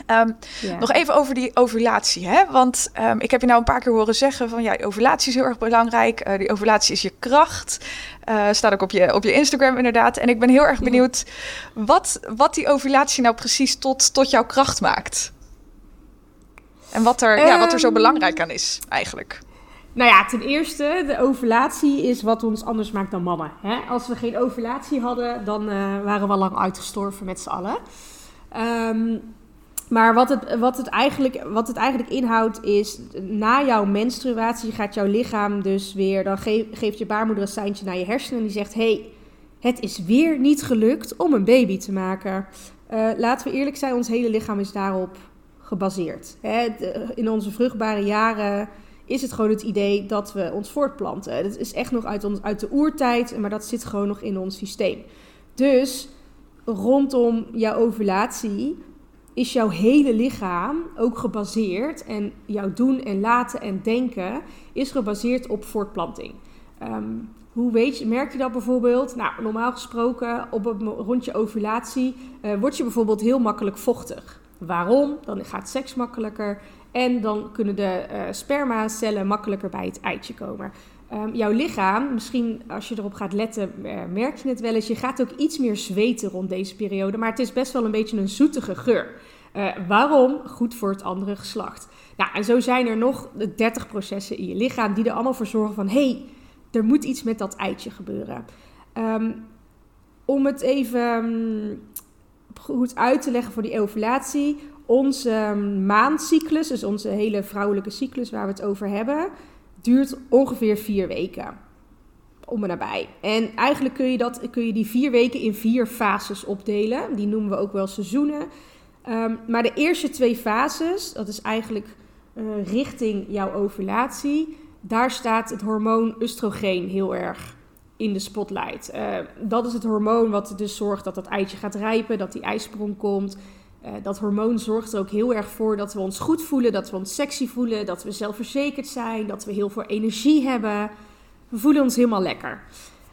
Um, ja. Nog even over die ovulatie. Hè? Want um, ik heb je nou een paar keer horen zeggen van ja, ovulatie is heel erg belangrijk. Uh, die ovulatie is je kracht. Uh, staat ook op je, op je Instagram inderdaad. En ik ben heel erg benieuwd wat, wat die ovulatie nou precies tot, tot jouw kracht maakt. En wat er, um, ja, wat er zo ehm, belangrijk aan is eigenlijk. Nou ja, ten eerste, de ovulatie is wat ons anders maakt dan mannen. Hè? Als we geen ovulatie hadden, dan uh, waren we al lang uitgestorven met z'n allen. Um, maar wat het, wat, het eigenlijk, wat het eigenlijk inhoudt is, na jouw menstruatie gaat jouw lichaam dus weer, dan ge geeft je baarmoeder een seintje naar je hersenen en die zegt, hey, het is weer niet gelukt om een baby te maken. Uh, laten we eerlijk zijn, ons hele lichaam is daarop gebaseerd. Hè? In onze vruchtbare jaren is het gewoon het idee dat we ons voortplanten. Het is echt nog uit, uit de oertijd, maar dat zit gewoon nog in ons systeem. Dus rondom jouw ovulatie is jouw hele lichaam ook gebaseerd en jouw doen en laten en denken is gebaseerd op voortplanting. Um, hoe weet je, merk je dat bijvoorbeeld? Nou, normaal gesproken op een rondje ovulatie uh, word je bijvoorbeeld heel makkelijk vochtig. Waarom? Dan gaat seks makkelijker en dan kunnen de uh, spermacellen makkelijker bij het eitje komen. Um, jouw lichaam, misschien als je erop gaat letten, uh, merk je het wel eens. Je gaat ook iets meer zweten rond deze periode. Maar het is best wel een beetje een zoetige geur. Uh, waarom? Goed voor het andere geslacht. Nou, en zo zijn er nog 30 processen in je lichaam die er allemaal voor zorgen van... hé, hey, er moet iets met dat eitje gebeuren. Um, om het even um, goed uit te leggen voor die ovulatie onze ehm, maandcyclus, dus onze hele vrouwelijke cyclus waar we het over hebben, duurt ongeveer vier weken. Om en nabij. En eigenlijk kun je, dat, kun je die vier weken in vier fases opdelen. Die noemen we ook wel seizoenen. Um, maar de eerste twee fases, dat is eigenlijk uh, richting jouw ovulatie, daar staat het hormoon oestrogeen heel erg in de spotlight. Uh, dat is het hormoon wat dus zorgt dat dat eitje gaat rijpen, dat die ijsprong komt. Uh, dat hormoon zorgt er ook heel erg voor dat we ons goed voelen, dat we ons sexy voelen, dat we zelfverzekerd zijn, dat we heel veel energie hebben. We voelen ons helemaal lekker.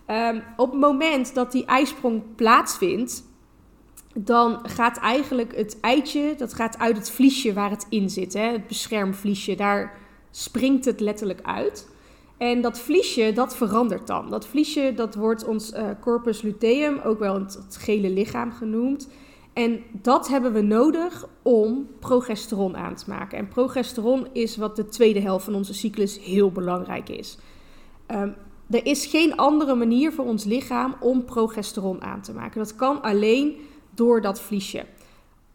Um, op het moment dat die ijsprong plaatsvindt, dan gaat eigenlijk het eitje, dat gaat uit het vliesje waar het in zit, hè, het beschermvliesje, daar springt het letterlijk uit. En dat vliesje, dat verandert dan. Dat vliesje, dat wordt ons uh, corpus luteum, ook wel het, gele lichaam genoemd. En dat hebben we nodig om progesteron aan te maken. En progesteron is wat de tweede helft van onze cyclus heel belangrijk is. Um, er is geen andere manier voor ons lichaam om progesteron aan te maken. Dat kan alleen door dat vliesje.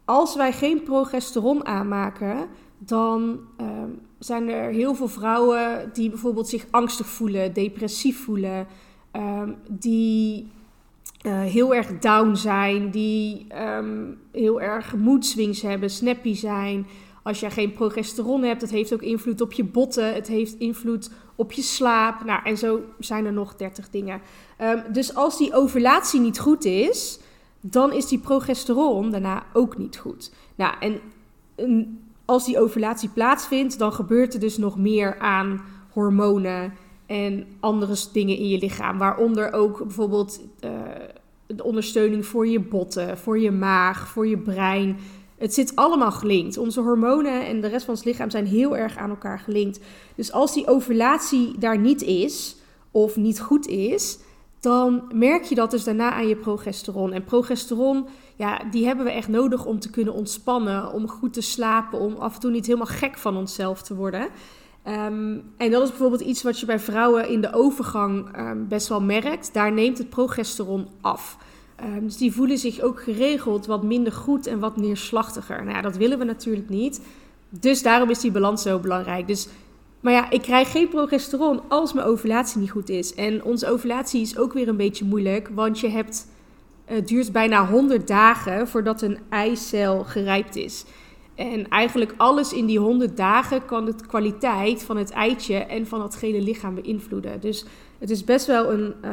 Als wij geen progesteron aanmaken, dan ehm, zijn er heel veel vrouwen die bijvoorbeeld zich angstig voelen, depressief voelen, ehm, die uh, heel erg down zijn, die um, heel erg moedswings hebben, snappy zijn. Als je geen progesteron hebt, dat heeft ook invloed op je botten, het heeft invloed op je slaap. Nou, en zo zijn er nog 30 dingen. dus als die ovulatie niet goed is, dan is die progesteron daarna ook niet goed. Nou, en als die ovulatie plaatsvindt, dan gebeurt er dus nog meer aan hormonen en andere dingen in je lichaam. Waaronder ook bijvoorbeeld uh, de ondersteuning voor je botten, voor je maag, voor je brein. Het zit allemaal gelinkt. Onze hormonen en de rest van ons lichaam zijn heel erg aan elkaar gelinkt. Dus als die ovulatie daar niet is of niet goed is, dan merk je dat dus daarna aan je progesteron. En progesteron, ja, die hebben we echt nodig om te kunnen ontspannen, om goed te slapen, om af en toe niet helemaal gek van onszelf te worden. Ehm, en dat is bijvoorbeeld iets wat je bij vrouwen in de overgang ehm, best wel merkt. Daar neemt het progesteron af. Um, dus die voelen zich ook geregeld wat minder goed en wat neerslachtiger. Nou ja, dat willen we natuurlijk niet. Dus daarom is die balans zo belangrijk. Dus maar ja, ik krijg geen progesteron als mijn ovulatie niet goed is. En onze ovulatie is ook weer een beetje moeilijk, want je hebt, het duurt bijna 100 dagen voordat een eicel gerijpt is. En eigenlijk alles in die 100 dagen kan de kwaliteit van het eitje en van het gele lichaam beïnvloeden. Dus het is best wel een, uh,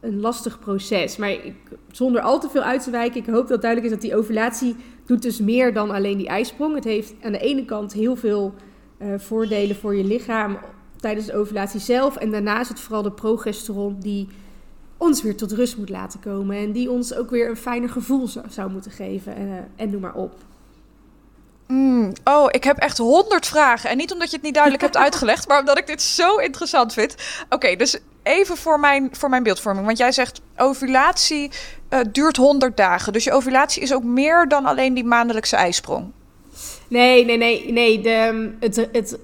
een lastig proces. Maar ik, zonder al te veel uit te wijken, ik hoop dat duidelijk is dat die ovulatie doet dus meer dan alleen die ijsprong. Het heeft aan de ene kant heel veel uh, voordelen voor je lichaam tijdens de ovulatie zelf. En daarna is het vooral de progesteron die ons weer tot rust moet laten komen. En die ons ook weer een fijner gevoel zou, moeten geven. En, uh, en noem maar op. Mm, oh, ik heb echt honderd vragen. En niet omdat je het niet duidelijk hebt uitgelegd, maar omdat ik dit zo interessant vind. Oké, dus even voor mijn, voor mijn beeldvorming. Want jij zegt ovulatie uh, duurt 100 dagen. Dus je ovulatie is ook meer dan alleen die maandelijkse ijsprong. Nee, nee, nee. nee de, het, het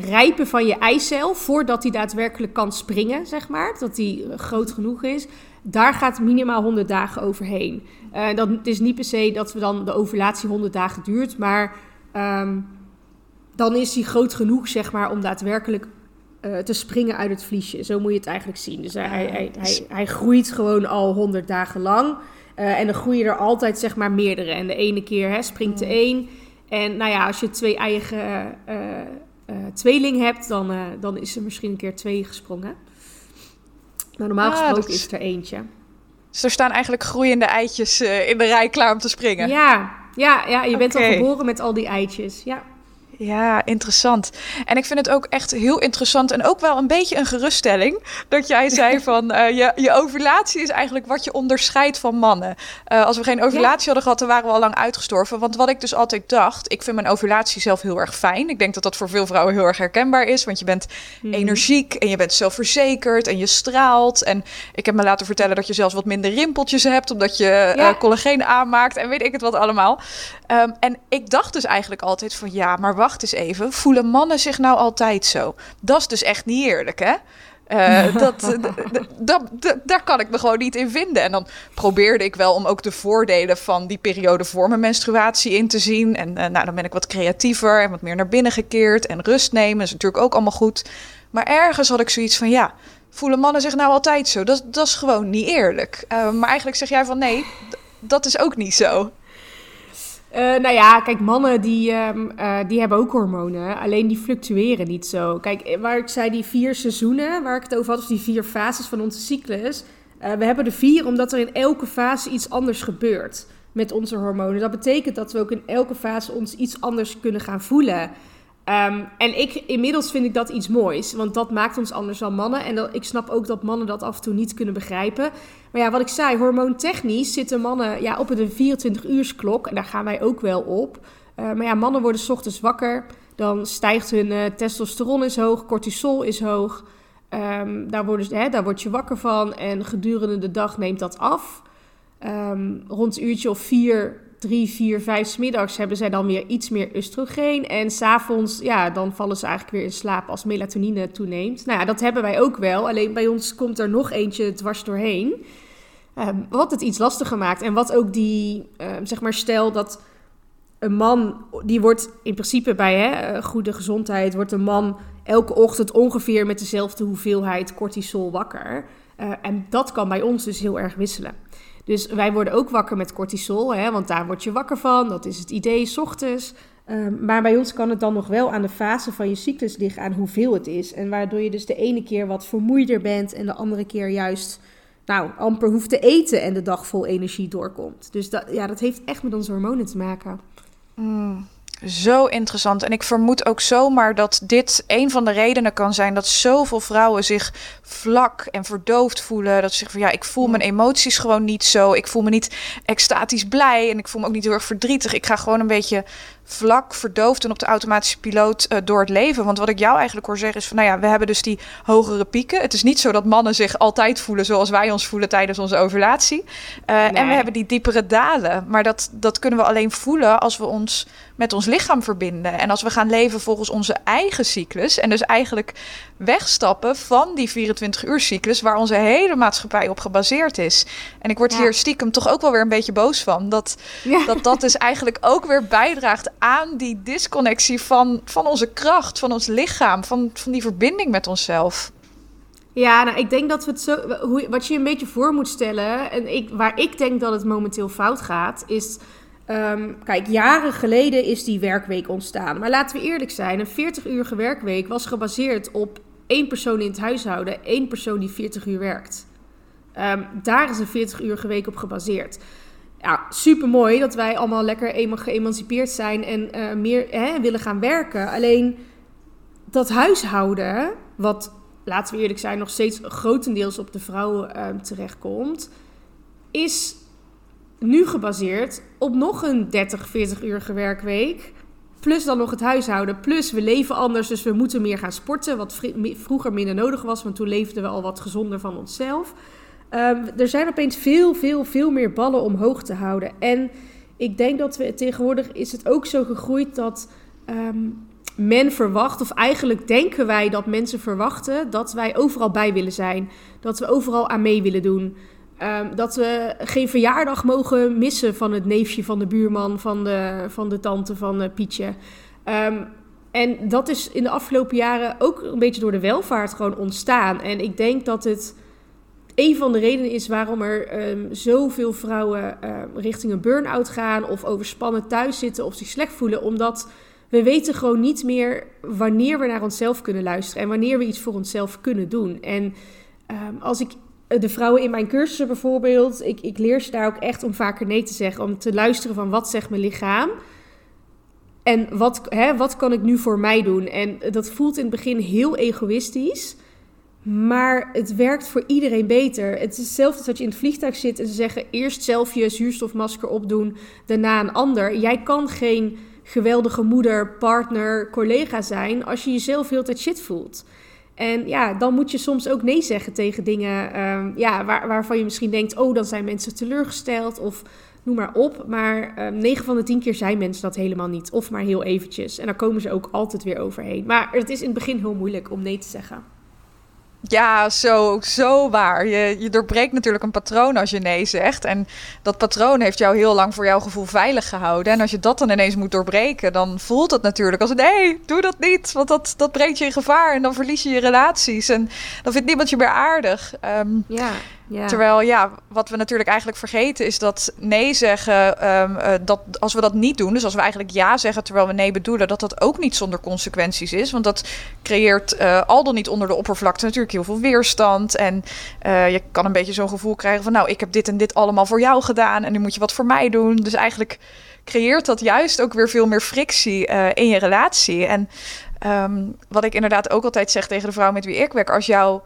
rijpen van je eicel, voordat hij daadwerkelijk kan springen, zeg maar, dat die groot genoeg is, daar gaat minimaal 100 dagen overheen. Uh, dat, het is niet per se dat we dan de ovulatie 100 dagen duurt, maar um, dan is hij groot genoeg, zeg maar, om daadwerkelijk uh, te springen uit het vliesje. Zo moet je het eigenlijk zien. Dus hij, hij, hij, hij groeit gewoon al 100 dagen lang. Uh, en dan groeien er altijd, zeg maar, meerdere. En de ene keer hè, springt de mm. één. En nou ja, als je twee eigen tweeling hebt, dan, uh, dan is er misschien een keer twee gesprongen. Maar normaal ah, gesproken is... is er eentje. Dus er staan eigenlijk groeiende eitjes in de rij klaar om te springen. Ja, ja, ja je okay. bent al geboren met al die eitjes. Ja. Ja, interessant. En ik vind het ook echt heel interessant en ook wel een beetje een geruststelling dat jij zei van uh, je, je ovulatie is eigenlijk wat je onderscheidt van mannen. Uh, als we geen ovulatie ja. hadden gehad, dan waren we al lang uitgestorven. Want wat ik dus altijd dacht, ik vind mijn ovulatie zelf heel erg fijn. Ik denk dat dat voor veel vrouwen heel erg herkenbaar is, want je bent hmm. energiek en je bent zelfverzekerd en je straalt. En ik heb me laten vertellen dat je zelfs wat minder rimpeltjes hebt, omdat je ja. uh, collageen aanmaakt en weet ik het wat allemaal. Um, en ik dacht dus eigenlijk altijd van ja, maar wacht eens even. Voelen mannen zich nou altijd zo? Dat is dus echt niet eerlijk, hè? Uh, dat, daar kan ik me gewoon niet in vinden. En dan probeerde ik wel om ook de voordelen van die periode voor mijn menstruatie in te zien. En uh, nou, dan ben ik wat creatiever en wat meer naar binnen gekeerd. En rust nemen is natuurlijk ook allemaal goed. Maar ergens had ik zoiets van ja, voelen mannen zich nou altijd zo? Dat, dat is gewoon niet eerlijk. Uh, maar eigenlijk zeg jij van nee, dat is ook niet zo. Uh, nou ja, kijk, mannen die, um, uh, die hebben ook hormonen, alleen die fluctueren niet zo. Kijk, eh, waar ik zei die vier seizoenen, waar ik het over had, of die vier fases van onze cyclus. We hebben er vier omdat er in elke fase iets anders gebeurt met onze hormonen. Dat betekent dat we ook in elke fase ons iets anders kunnen gaan voelen. Ehm, en ik, inmiddels vind ik dat iets moois, want dat maakt ons anders dan mannen. En ik snap ook dat mannen dat af en toe niet kunnen begrijpen. Maar ja, wat ik zei, hormoontechnisch zitten mannen ja, op een 24-uursklok. En daar gaan wij ook wel op. Uh, maar ja, mannen worden s ochtends wakker. Dan stijgt hun uh, testosteron is hoog, cortisol is hoog. Um, daar, worden, hè, daar word je wakker van. En gedurende de dag neemt dat af. Um, rond een uurtje of vier drie, vier, vijf smiddags hebben zij dan weer iets meer oestrogeen. En s'avonds, ja, dan vallen ze eigenlijk weer in slaap als melatonine toeneemt. Nou ja, dat hebben wij ook wel. Alleen bij ons komt er nog eentje dwars doorheen. Um, wat het iets lastiger maakt. En wat ook die, um, zeg maar, stel dat een man, die wordt in principe bij hè, eh, goede gezondheid, wordt een man elke ochtend ongeveer met dezelfde hoeveelheid cortisol wakker. Uh, en dat kan bij ons dus heel erg wisselen. Dus wij worden ook wakker met cortisol, hè, want daar word je wakker van. Dat is het idee, s ochtends. Um, maar bij ons kan het dan nog wel aan de fase van je cyclus liggen, aan hoeveel het is. En waardoor je dus de ene keer wat vermoeider bent en de andere keer juist nou, amper hoeft te eten en de dag vol energie doorkomt. Dus dat, ja, dat heeft echt met onze hormonen te maken. Mm. Zo interessant. En ik vermoed ook zomaar dat dit een van de redenen kan zijn dat zoveel vrouwen zich vlak en verdoofd voelen. Dat ze zeggen van ja, ik voel mijn emoties gewoon niet zo. Ik voel me niet extatisch blij en ik voel me ook niet heel erg verdrietig. Ik ga gewoon een beetje vlak, verdoofd en op de automatische piloot uh, door het leven. Want wat ik jou eigenlijk hoor zeggen is van, nou ja, we hebben dus die hogere pieken. Het is niet zo dat mannen zich altijd voelen zoals wij ons voelen tijdens onze ovulatie. Uh, nee. En we hebben die diepere dalen. Maar dat, dat kunnen we alleen voelen als we ons met ons lichaam verbinden. En als we gaan leven volgens onze eigen cyclus. En dus eigenlijk wegstappen van die 24-uur cyclus waar onze hele maatschappij op gebaseerd is. En ik word ja. hier stiekem toch ook wel weer een beetje boos van. Dat, ja. dat dat dus eigenlijk ook weer bijdraagt aan die disconnectie van, van onze kracht, van ons lichaam, van, van die verbinding met onszelf. Ja, nou, ik denk dat we het zo. Hoe, wat je een beetje voor moet stellen. En ik, waar ik denk dat het momenteel fout gaat, is. Um, kijk, jaren geleden is die werkweek ontstaan. Maar laten we eerlijk zijn: een 40-uurige werkweek was gebaseerd op één persoon in het huishouden, één persoon die 40 uur werkt. Um, daar is een 40-uurige week op gebaseerd ja, super mooi dat wij allemaal lekker geëmancipeerd zijn en uh, meer hè, willen gaan werken. Alleen dat huishouden, wat laten we eerlijk zijn, nog steeds grotendeels op de vrouwen uh, terechtkomt, is nu gebaseerd op nog een 30, 40 uurige werkweek. Plus dan nog het huishouden. Plus we leven anders, dus we moeten meer gaan sporten. Wat vroeger minder nodig was, want toen leefden we al wat gezonder van onszelf. Um, er zijn opeens veel, veel, veel meer ballen omhoog te houden. En ik denk dat we tegenwoordig is het ook zo gegroeid dat um, men verwacht, of eigenlijk denken wij dat mensen verwachten dat wij overal bij willen zijn. Dat we overal aan mee willen doen. Um, dat we geen verjaardag mogen missen van het neefje van de buurman, van de, van de tante van uh, Pietje. En dat is in de afgelopen jaren ook een beetje door de welvaart gewoon ontstaan. En ik denk dat het een van de redenen is waarom er um, zoveel vrouwen uh, richting een burn-out gaan of overspannen thuis zitten of zich slecht voelen. Omdat we weten gewoon niet meer wanneer we naar onszelf kunnen luisteren en wanneer we iets voor onszelf kunnen doen. En um, als ik de vrouwen in mijn cursussen bijvoorbeeld, ik, ik leer ze daar ook echt om vaker nee te zeggen. Om te luisteren van wat zegt mijn lichaam. En wat, hè, wat kan ik nu voor mij doen? En dat voelt in het begin heel egoïstisch. Maar het werkt voor iedereen beter. Het is hetzelfde als dat je in het vliegtuig zit en ze zeggen eerst zelf je zuurstofmasker opdoen, daarna een ander. Jij kan geen geweldige moeder, partner, collega zijn als je jezelf heel tijd shit voelt. En ja, dan moet je soms ook nee zeggen tegen dingen um, ja, waar, waarvan je misschien denkt: oh, dan zijn mensen teleurgesteld of noem maar op. Maar um, 9 van de 10 keer zijn mensen dat helemaal niet. Of maar heel eventjes. En dan komen ze ook altijd weer overheen. Maar het is in het begin heel moeilijk om nee te zeggen. Ja, zo, zo waar. Je, je doorbreekt natuurlijk een patroon als je nee zegt. En dat patroon heeft jou heel lang voor jouw gevoel veilig gehouden. En als je dat dan ineens moet doorbreken, dan voelt het natuurlijk als nee, doe dat niet. Want dat, dat brengt je in gevaar en dan verlies je je relaties. En dan vindt niemand je meer aardig. Um, ja. Terwijl, ja, wat we natuurlijk eigenlijk vergeten is dat nee zeggen, um, uh, dat als we dat niet doen, dus als we eigenlijk ja zeggen terwijl we nee bedoelen, dat dat ook niet zonder consequenties is. Want dat creëert uh, al dan niet onder de oppervlakte natuurlijk heel veel weerstand. En uh, je kan een beetje zo'n gevoel krijgen van, nou, ik heb dit en dit allemaal voor jou gedaan en nu moet je wat voor mij doen. Dus eigenlijk creëert dat juist ook weer veel meer frictie in je relatie. En um, wat ik inderdaad ook altijd zeg tegen de vrouw met wie ik werk, als jouw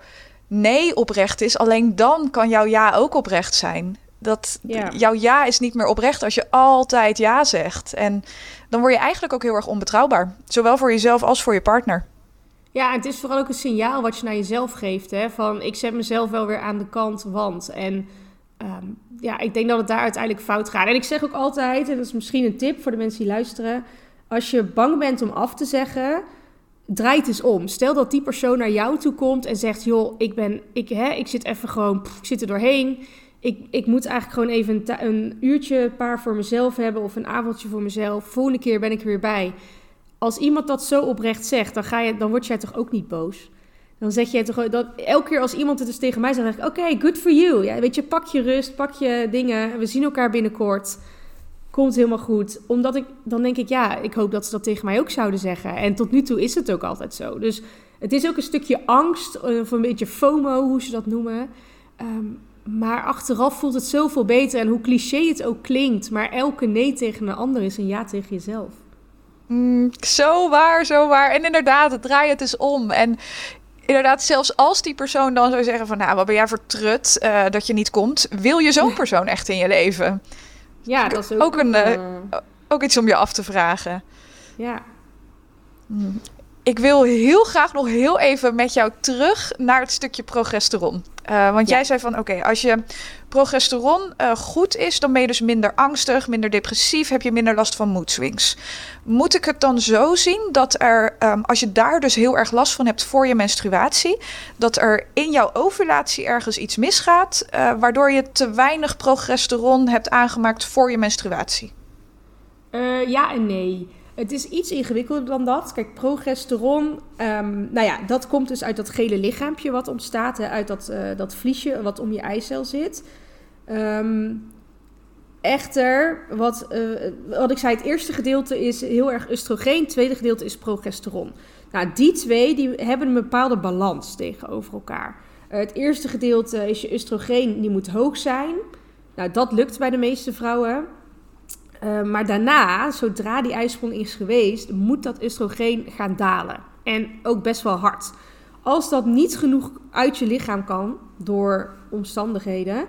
nee oprecht is, alleen dan kan jouw ja ook oprecht zijn. Dat jouw ja is niet meer oprecht als je altijd ja zegt. En dan word je eigenlijk ook heel erg onbetrouwbaar. Zowel voor jezelf als voor je partner. Ja, het is vooral ook een signaal wat je naar jezelf geeft. Hè? Van ik zet mezelf wel weer aan de kant, want. En ehm, ja, ik denk dat het daar uiteindelijk fout gaat. En ik zeg ook altijd, en dat is misschien een tip voor de mensen die luisteren. Als je bang bent om af te zeggen, draai het eens om. Stel dat die persoon naar jou toe komt en zegt: Joh, ik, ben, ik, hè, ik zit even gewoon, ik zit er doorheen. Ik, ik moet eigenlijk gewoon even een, een uurtje, paar voor mezelf hebben of een avondje voor mezelf. Volgende keer ben ik er weer bij als iemand dat zo oprecht zegt, dan, ga je, dan word jij toch ook niet boos? Dan zeg jij toch dat elke keer als iemand het dus tegen mij zegt, oké, good for you. Ja, weet je, pak je rust, pak je dingen. We zien elkaar binnenkort. Komt helemaal goed. Omdat ik, dan denk ik, ja, ik hoop dat ze dat tegen mij ook zouden zeggen. En tot nu toe is het ook altijd zo. Dus het is ook een stukje angst, eh, of een beetje FOMO, hoe ze dat noemen. Ehm, maar achteraf voelt het zoveel beter. En hoe cliché het ook klinkt, maar elke nee tegen een ander is een ja tegen jezelf. Mm, zo waar, zo waar. En inderdaad, draai het eens om. En inderdaad, zelfs als die persoon dan zou zeggen van... nou, wat ben jij voor trut uh, dat je niet komt... wil je zo'n persoon echt in je leven? Ja, dat is ook, ook, een, uh, ook iets om je af te vragen. Ja. Mm. Ik wil heel graag nog heel even met jou terug naar het stukje progesteron. Uh, want jij zei van oké, als je progesteron uh, goed is, dan ben je dus minder angstig, minder depressief, heb je minder last van mood swings. Moet ik het dan zo zien dat er, um, als je daar dus heel erg last van hebt voor je menstruatie, dat er in jouw ovulatie ergens iets misgaat, uh, waardoor je te weinig progesteron hebt aangemaakt voor je menstruatie? ja en nee. Het is iets ingewikkelder dan dat. Kijk, progesteron, um, nou ja, dat komt dus uit dat gele lichaampje wat ontstaat, hè, uit dat, uh, dat vliesje wat om je eicel zit. Um, echter, wat, uh, wat ik zei, het eerste gedeelte is heel erg oestrogeen, het tweede gedeelte is progesteron. Nou, die twee die hebben een bepaalde balans tegenover elkaar. Uh, het eerste gedeelte is je oestrogeen, die moet hoog zijn. Nou, dat lukt bij de meeste vrouwen. Uh, maar daarna, zodra die ijsprong is geweest, moet dat oestrogeen gaan dalen. En ook best wel hard. Als dat niet genoeg uit je lichaam kan door omstandigheden,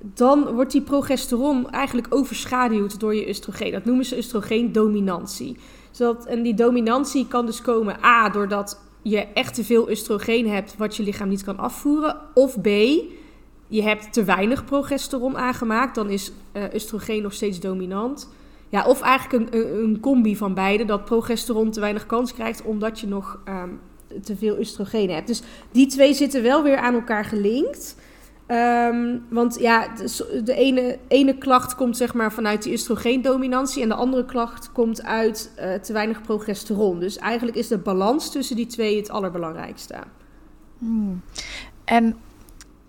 dan wordt die progesteron eigenlijk overschaduwd door je oestrogeen. Dat noemen ze oestrogeendominantie. Zodat, en die dominantie kan dus komen A, doordat je echt te veel oestrogeen hebt wat je lichaam niet kan afvoeren. Of B, je hebt te weinig progesteron aangemaakt, dan is uh, oestrogeen nog steeds dominant. Ja, of eigenlijk een, een, combi van beide, dat progesteron te weinig kans krijgt omdat je nog um, te veel oestrogeen hebt. Dus die twee zitten wel weer aan elkaar gelinkt. Um, want ja, de ene, ene klacht komt zeg maar vanuit die oestrogeendominantie en de andere klacht komt uit uh, te weinig progesteron. Dus eigenlijk is de balans tussen die twee het allerbelangrijkste. Hmm. En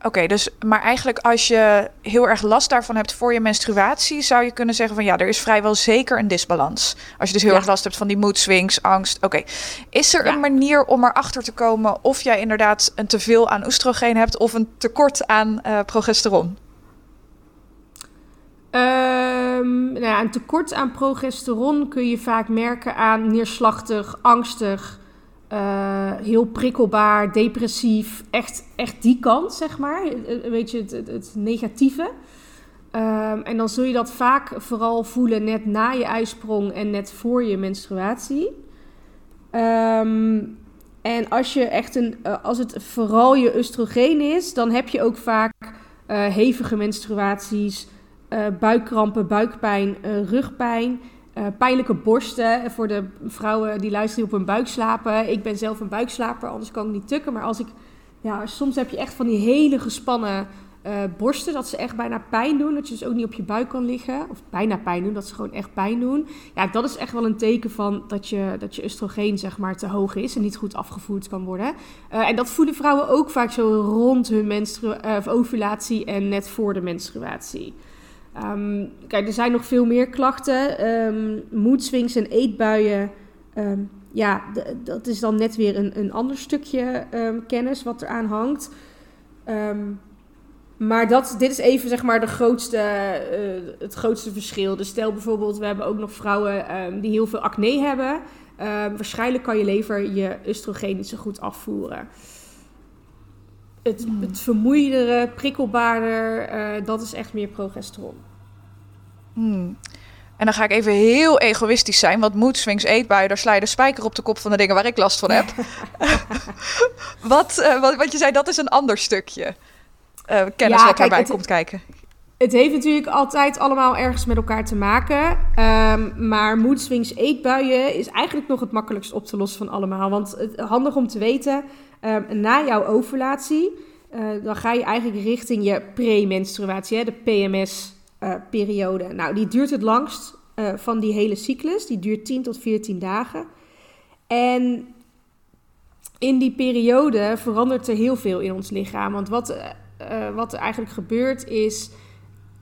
Oké, dus maar eigenlijk als je heel erg last daarvan hebt voor je menstruatie, zou je kunnen zeggen van ja, er is vrijwel zeker een disbalans. Als je dus heel erg last hebt van die mood swings, angst. Oké, is er een manier om erachter te komen of jij inderdaad een teveel aan oestrogeen hebt of een tekort aan uh, progesteron? Um, nou ja, een tekort aan progesteron kun je vaak merken aan neerslachtig, angstig, uh, heel prikkelbaar, depressief. Echt, echt die kant, zeg maar. Een beetje het, het, negatieve. Um, en dan zul je dat vaak vooral voelen net na je ijsprong en net voor je menstruatie. Um, en als, je echt een, als het vooral je oestrogeen is, dan heb je ook vaak hevige menstruaties, uh, buikkrampen, buikpijn, rugpijn. Uh, pijnlijke borsten voor de vrouwen die luisteren op hun buik slapen. Ik ben zelf een buikslaper, anders kan ik niet tukken. Maar als ik, ja, soms heb je echt van die hele gespannen uh, borsten, dat ze echt bijna pijn doen. Dat je dus ook niet op je buik kan liggen. Of bijna pijn doen, dat ze gewoon echt pijn doen. Ja, dat is echt wel een teken van dat je, dat je oestrogeen zeg maar te hoog is en niet goed afgevoerd kan worden. Uh, en dat voelen vrouwen ook vaak zo rond hun menstru ovulatie en net voor de menstruatie. Um, kijk, er zijn nog veel meer klachten. Um, moedswings en eetbuien. Um, ja, dat is dan net weer een, een ander stukje kennis wat eraan hangt. Maar dat, dit is even zeg maar de grootste, eh, het grootste verschil. Dus stel bijvoorbeeld, we hebben ook nog vrouwen ehm, die heel veel acne hebben. Ehm, waarschijnlijk kan je lever je oestrogeen niet zo goed afvoeren. Het, Hmm. het vermoeidere, prikkelbaarder, eh, dat is echt meer progesteron. Hmm. En dan ga ik even heel egoïstisch zijn, want mood swings eetbuien, daar sla je de spijker op de kop van de dingen waar ik last van heb. wat, eh, wat, wat je zei, dat is een ander stukje eh, kennis Ja, wat daarbij komt kijken. Het heeft natuurlijk altijd allemaal ergens met elkaar te maken. Ehm, maar mood swings eetbuien is eigenlijk nog het makkelijkst op te lossen van allemaal. Want het handig om te weten, ehm, na jouw ovulatie, eh, dan ga je eigenlijk richting je premenstruatie, hè, de PMS-periode. nou, die duurt het langst eh, van die hele cyclus. Die duurt 10 tot 14 dagen. En in die periode verandert er heel veel in ons lichaam. Want wat, eh, eh, wat er eigenlijk gebeurt is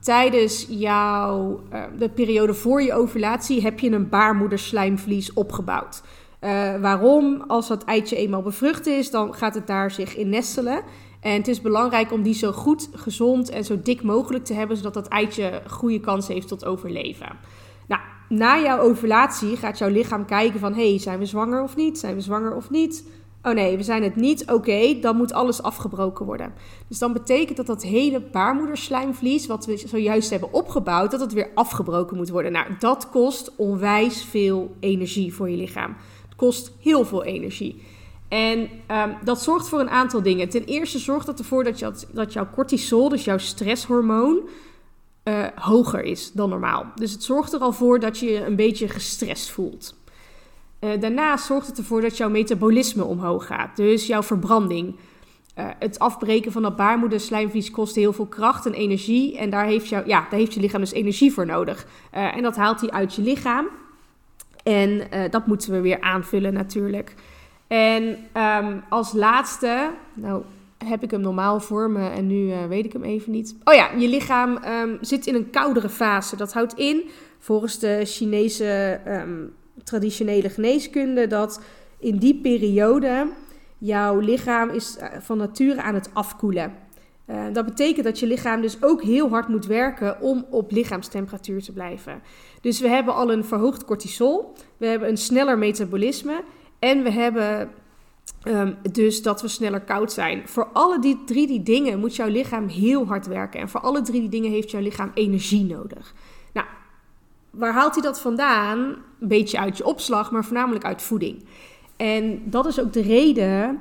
tijdens jouw, eh, de periode voor je ovulatie heb je een baarmoederslijmvlies opgebouwd. Eh, waarom? Als dat eitje eenmaal bevrucht is, dan gaat het daar zich in nestelen. En het is belangrijk om die zo goed, gezond en zo dik mogelijk te hebben, zodat dat eitje goede kans heeft tot overleven. Nou, na jouw ovulatie gaat jouw lichaam kijken van, hey, zijn we zwanger of niet? Zijn we zwanger of niet? Oh nee, we zijn het niet. Oké, dan moet alles afgebroken worden. Dus dan betekent dat dat hele baarmoederslijmvlies, wat we zojuist hebben opgebouwd, dat het weer afgebroken moet worden. Nou, dat kost onwijs veel energie voor je lichaam. Het kost heel veel energie. En ehm, dat zorgt voor een aantal dingen. Ten eerste zorgt dat ervoor dat, dat jouw cortisol, dus jouw stresshormoon, eh, hoger is dan normaal. Dus het zorgt er al voor dat je je een beetje gestrest voelt. Uh, daarnaast zorgt het ervoor dat jouw metabolisme omhoog gaat. Dus jouw verbranding. Uh, het afbreken van dat baarmoederslijmvlies kost heel veel kracht en energie. En daar heeft, jou, ja, daar heeft je lichaam dus energie voor nodig. En dat haalt hij uit je lichaam. En dat moeten we weer aanvullen natuurlijk. En um, als laatste, nou heb ik hem normaal voor me en nu weet ik hem even niet. Oh ja, je lichaam um, zit in een koudere fase. Dat houdt in, volgens de Chinese um, traditionele geneeskunde dat in die periode jouw lichaam is eh, van nature aan het afkoelen. Uh, dat betekent dat je lichaam dus ook heel hard moet werken om op lichaamstemperatuur te blijven. Dus we hebben al een verhoogd cortisol, we hebben een sneller metabolisme en we hebben um, dus dat we sneller koud zijn. Voor alle die drie die dingen moet jouw lichaam heel hard werken en voor alle drie die dingen heeft jouw lichaam energie nodig. Nou, waar haalt hij dat vandaan? Een beetje uit je opslag, maar voornamelijk uit voeding. En dat is ook de reden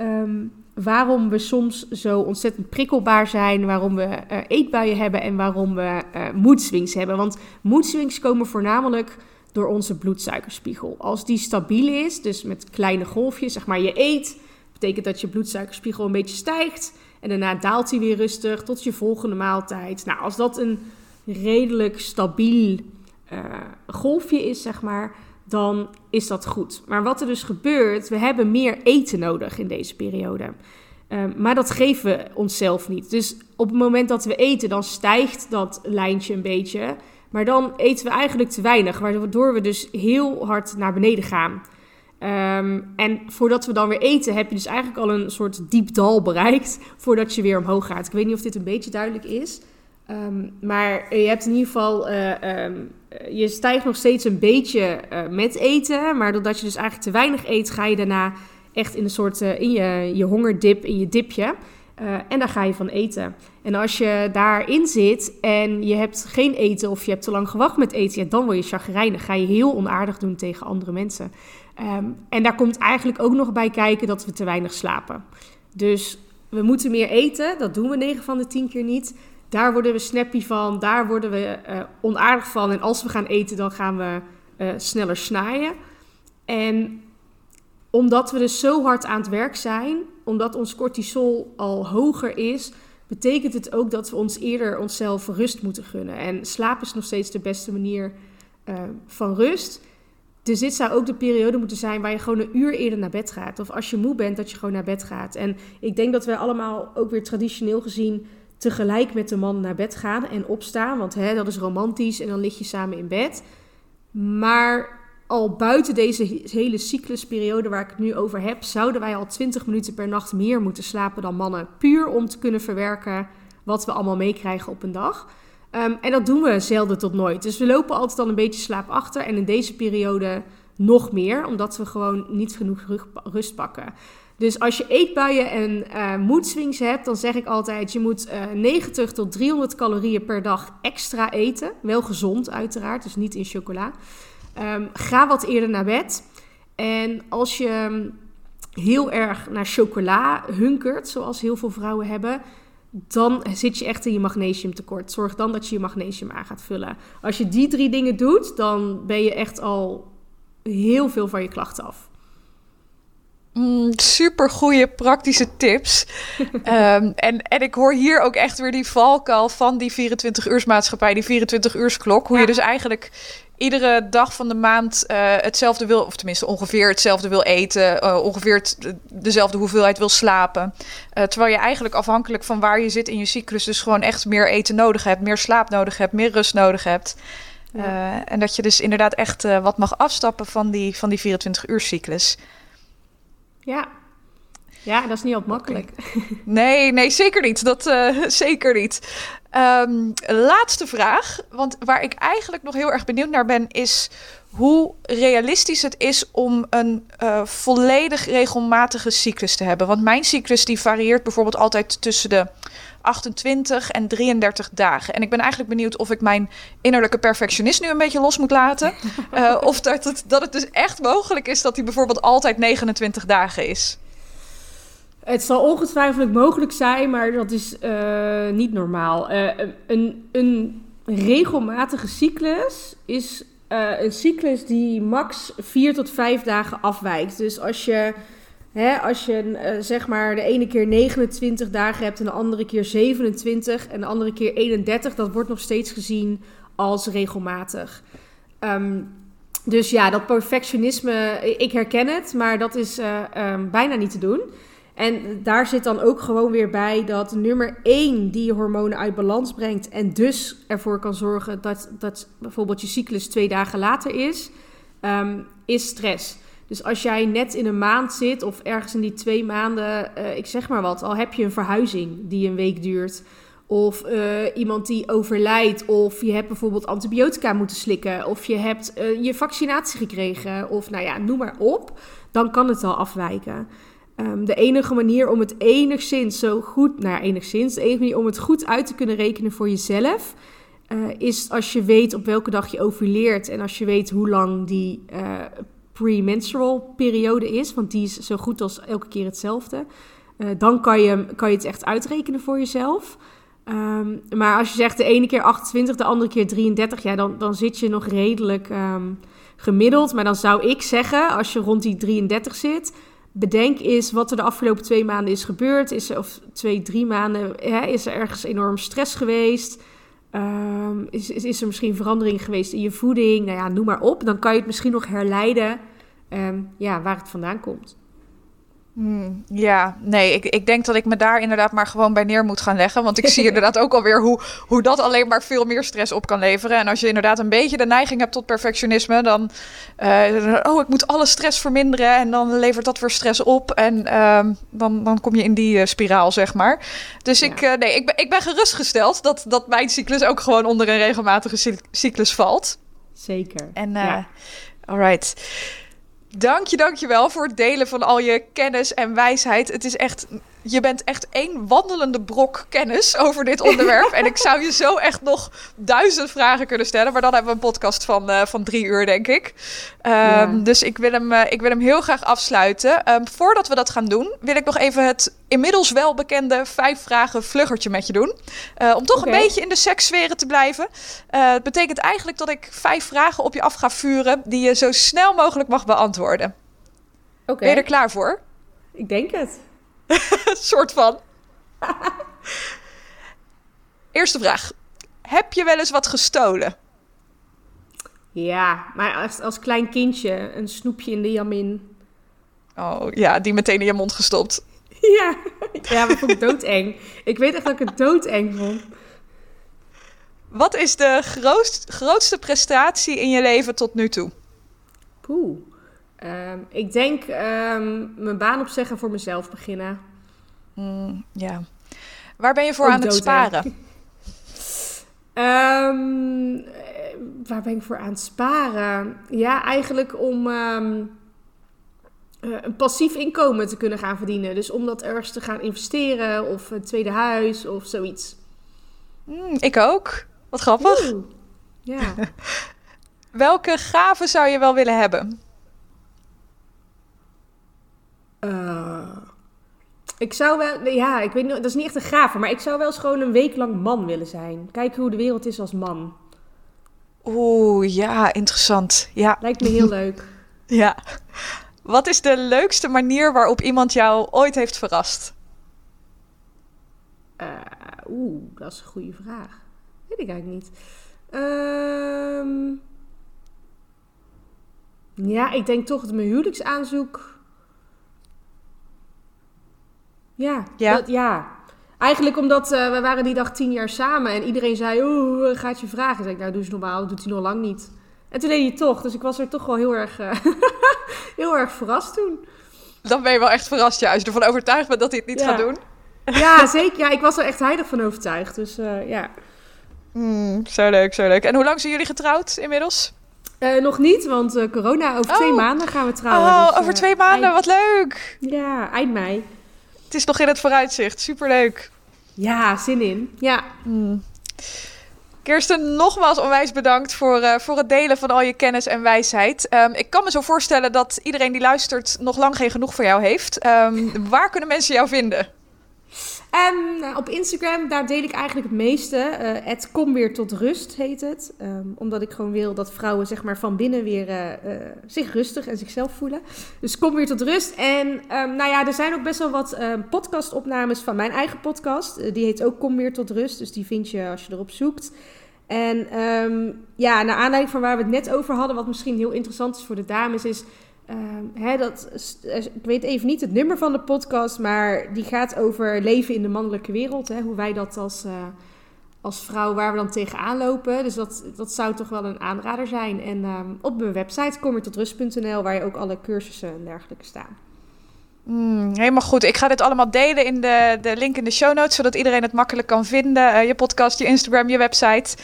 um, waarom we soms zo ontzettend prikkelbaar zijn, waarom we uh, eetbuien hebben en waarom we uh, moedswings hebben. Want moedswings komen voornamelijk door onze bloedsuikerspiegel. Als die stabiel is, dus met kleine golfjes, zeg maar je eet, betekent dat je bloedsuikerspiegel een beetje stijgt. En daarna daalt hij weer rustig tot je volgende maaltijd. Nou, als dat een redelijk stabiel uh, golfje is, zeg maar, dan is dat goed. Maar wat er dus gebeurt, we hebben meer eten nodig in deze periode. Um, maar dat geven we onszelf niet. Dus op het moment dat we eten, dan stijgt dat lijntje een beetje. Maar dan eten we eigenlijk te weinig, waardoor we dus heel hard naar beneden gaan. Um, en voordat we dan weer eten, heb je dus eigenlijk al een soort diep dal bereikt voordat je weer omhoog gaat. Ik weet niet of dit een beetje duidelijk is. Um, maar je hebt in ieder geval, uh, um, je stijgt nog steeds een beetje uh, met eten. Maar doordat je dus eigenlijk te weinig eet, ga je daarna echt in een soort, uh, in je, je hongerdip, in je dipje. Uh, en daar ga je van eten. En als je daarin zit en je hebt geen eten of je hebt te lang gewacht met eten, ja, dan word je chagrijnig. Ga je heel onaardig doen tegen andere mensen. Um, en daar komt eigenlijk ook nog bij kijken dat we te weinig slapen. Dus we moeten meer eten, dat doen we 9 van de 10 keer niet. Daar worden we snappy van, daar worden we uh, onaardig van. En als we gaan eten, dan gaan we uh, sneller snaaien. En omdat we dus zo hard aan het werk zijn, omdat ons cortisol al hoger is, betekent het ook dat we ons eerder onszelf rust moeten gunnen. En slaap is nog steeds de beste manier uh, van rust. Dus dit zou ook de periode moeten zijn waar je gewoon een uur eerder naar bed gaat. Of als je moe bent, dat je gewoon naar bed gaat. En ik denk dat we allemaal ook weer traditioneel gezien tegelijk met de man naar bed gaan en opstaan. Want hè, dat is romantisch en dan lig je samen in bed. Maar al buiten deze hele cyclusperiode waar ik het nu over heb, zouden wij al 20 minuten per nacht meer moeten slapen dan mannen. Puur om te kunnen verwerken wat we allemaal meekrijgen op een dag. Ehm, en dat doen we zelden tot nooit. Dus we lopen altijd al een beetje slaap achter. En in deze periode nog meer, omdat we gewoon niet genoeg rust pakken. Dus als je eetbuien en uh, moedswings hebt, dan zeg ik altijd: je moet uh, eh, 90 tot 300 calorieën per dag extra eten. Wel gezond, uiteraard, dus niet in chocola. Um, ga wat eerder naar bed. En als je heel erg naar chocola hunkert, zoals heel veel vrouwen hebben, dan zit je echt in je magnesiumtekort. Zorg dan dat je je magnesium aan gaat vullen. Als je die drie dingen doet, dan ben je echt al heel veel van je klachten af. Mm, super goede praktische tips. Ehm, en, en ik hoor hier ook echt weer die valkuil van die 24-uursmaatschappij, die 24-uursklok. Hoe je dus eigenlijk iedere dag van de maand uh, hetzelfde wil, of tenminste ongeveer hetzelfde wil eten, uh, ongeveer dezelfde hoeveelheid wil slapen. Uh, terwijl je eigenlijk afhankelijk van waar je zit in je cyclus, dus gewoon echt meer eten nodig hebt, meer slaap nodig hebt, meer rust nodig hebt. Ja. en dat je dus inderdaad echt wat mag afstappen van die, van die 24 uur cyclus. Ja. Ja, dat is niet altijd makkelijk. Nee, nee, zeker niet. Dat uh, zeker niet. Um, laatste vraag, want waar ik eigenlijk nog heel erg benieuwd naar ben, is hoe realistisch het is om een uh, volledig regelmatige cyclus te hebben. Want mijn cyclus die varieert bijvoorbeeld altijd tussen de 28 en 33 dagen. En ik ben eigenlijk benieuwd of ik mijn innerlijke perfectionist nu een beetje los moet laten. Uh, of dat het, dat het dus echt mogelijk is dat hij bijvoorbeeld altijd 29 dagen is. Het zal ongetwijfeld mogelijk zijn, maar dat is uh, niet normaal. Uh, een, een regelmatige cyclus is een cyclus die max 4 tot 5 dagen afwijkt. Dus als je Als je uh, zeg maar de ene keer 29 dagen hebt en de andere keer 27 en de andere keer 31, dat wordt nog steeds gezien als regelmatig. Um, dus ja, dat perfectionisme, ik herken het, maar dat is uh, um, bijna niet te doen. En daar zit dan ook gewoon weer bij dat nummer 1 die je hormonen uit balans brengt en dus ervoor kan zorgen dat, dat bijvoorbeeld je cyclus twee dagen later is, um, is stress. Dus als jij net in een maand zit of ergens in die twee maanden, uh, ik zeg maar wat, al heb je een verhuizing die een week duurt. Of uh, iemand die overlijdt. Of je hebt bijvoorbeeld antibiotica moeten slikken. Of je hebt uh, je vaccinatie gekregen. Of nou ja, noem maar op. Dan kan het al afwijken. Um, de enige manier om het enigszins zo goed, nou ja, enigszins, de enige manier om het goed uit te kunnen rekenen voor jezelf, is als je weet op welke dag je ovuleert en als je weet hoe lang die premenstrual periode is, want die is zo goed als elke keer hetzelfde. Uh, dan kan je, kan je het echt uitrekenen voor jezelf. Um, maar als je zegt de ene keer 28, de andere keer 33, ja, dan, dan zit je nog redelijk um, gemiddeld. Maar dan zou ik zeggen, als je rond die 33 zit, bedenk eens wat er de afgelopen twee maanden is gebeurd. Is er, of twee, drie maanden, hè, is er ergens enorm stress geweest? Um, is, is, er misschien verandering geweest in je voeding? Nou ja, noem maar op. Dan kan je het misschien nog herleiden um, ja, waar het vandaan komt. Hmm, ja, nee, ik, ik denk dat ik me daar inderdaad maar gewoon bij neer moet gaan leggen. Want ik zie inderdaad ook alweer hoe, hoe dat alleen maar veel meer stress op kan leveren. En als je inderdaad een beetje de neiging hebt tot perfectionisme, dan. Uh, oh, ik moet alle stress verminderen. En dan levert dat weer stress op. En uh, dan, dan kom je in die uh, spiraal, zeg maar. Dus ja. ik, uh, nee, ik ben, ik ben gerustgesteld dat, dat mijn cyclus ook gewoon onder een regelmatige cyclus valt. Zeker. En, ja. alright. Dank je, dank je wel voor het delen van al je kennis en wijsheid. Het is echt, je bent echt één wandelende brok kennis over dit onderwerp. en ik zou je zo echt nog duizend vragen kunnen stellen. Maar dan hebben we een podcast van, uh, van drie uur, denk ik. Um, ja. Dus ik wil, hem, uh, ik wil hem heel graag afsluiten. Um, voordat we dat gaan doen, wil ik nog even het inmiddels wel bekende vijf vragen vluggertje met je doen. Uh, om toch okay. een beetje in de sekssferen te blijven. het betekent eigenlijk dat ik vijf vragen op je af ga vuren die je zo snel mogelijk mag beantwoorden. Okay. Ben je er klaar voor? Ik denk het. soort van. Eerste vraag. Heb je wel eens wat gestolen? Ja, maar als, als klein kindje een snoepje in de jamin. Oh ja, die meteen in je mond gestopt. Ja, ja maar vond ik doodeng. ik weet echt dat ik het doodeng vond. Wat is de grootst, grootste prestatie in je leven tot nu toe? Poeh. Um, ik denk um, mijn baan opzeggen voor mezelf beginnen. Mm, ja. Waar ben je voor Ook aan het dood, sparen? Ehm, eh, waar ben ik voor aan het sparen? Ja, eigenlijk om ehm, eh, een passief inkomen te kunnen gaan verdienen. Dus om dat ergens te gaan investeren of een tweede huis of zoiets. Hmm, ik ook. Wat grappig. Oeh. Ja. Welke gave zou je wel willen hebben? Eh, ik zou wel, ja, ik weet niet, dat is niet echt een gave, maar ik zou wel eens gewoon een week lang man willen zijn. Kijken hoe de wereld is als man. Oeh, ja, interessant. Ja, Lijkt me heel leuk. ja. Wat is de leukste manier waarop iemand jou ooit heeft verrast? Eh, Oeh, dat is een goede vraag. Weet ik eigenlijk niet. Ehm, ja, ik denk toch dat mijn huwelijksaanzoek. Ja, Ja? Dat, ja. Eigenlijk omdat eh, we waren die dag tien jaar samen en iedereen zei, oeh, gaat je vragen? Ik zei, nou doe eens normaal, dat doet hij nog lang niet. En toen deed hij het toch, dus ik was er toch wel heel erg, eh, heel erg verrast toen. Dan ben je wel echt verrast, ja, als je ervan overtuigd bent dat hij het niet Ja. gaat doen. Ja, zeker. Ja, ik was er echt heilig van overtuigd. Dus eh, ja. Hmm, zo leuk, zo leuk. En hoe lang zijn jullie getrouwd inmiddels? Eh, nog niet, want eh, corona, over twee Oh. maanden gaan we trouwen. oh, dus, over eh, twee maanden, eind- wat leuk. Ja, eind mei. Het is nog in het vooruitzicht, superleuk. Ja, zin in. Ja, Hmm. Kirsten, nogmaals onwijs bedankt voor, eh, voor het delen van al je kennis en wijsheid. Ehm, ik kan me zo voorstellen dat iedereen die luistert nog lang geen genoeg van jou heeft. Ehm, waar kunnen mensen jou vinden? En nou, op Instagram, daar deel ik eigenlijk het meeste. Het kom weer tot rust heet het. Ehm, omdat ik gewoon wil dat vrouwen zeg maar, van binnen weer eh, eh, zich rustig en zichzelf voelen. Dus kom weer tot rust. En ehm, nou ja, er zijn ook best wel wat ehm, podcastopnames van mijn eigen podcast. Die heet ook Kom weer tot rust. Dus die vind je als je erop zoekt. En ehm, ja, naar aanleiding van waar we het net over hadden, wat misschien heel interessant is voor de dames, is Ehm, hè, dat, is- ik weet even niet het nummer van de podcast, maar die gaat over leven in de mannelijke wereld. Hè, hoe wij dat als, eh, als vrouw, waar we dan tegenaan lopen. Dus dat, dat zou toch wel een aanrader zijn. En ehm, op mijn website kom je tot rust.nl, waar je ook alle cursussen en dergelijke staan. Hmm, helemaal goed. Ik ga dit allemaal delen in de, de link in de show notes, zodat iedereen het makkelijk kan vinden. Eh, je podcast, je Instagram, je website.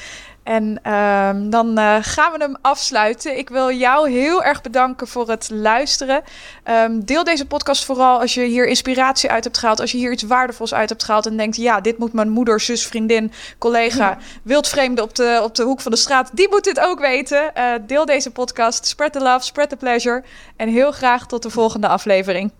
En ehm, dan eh, gaan we hem afsluiten. Ik wil jou heel erg bedanken voor het luisteren. Ehm, deel deze podcast vooral als je hier inspiratie uit hebt gehaald. Als je hier iets waardevols uit hebt gehaald en denkt... ja, dit moet mijn moeder, zus, vriendin, collega... wildvreemde op de, op de hoek van de straat... die moet dit ook weten. Eh, deel deze podcast. Spread the love, spread the pleasure. En heel graag tot de volgende aflevering.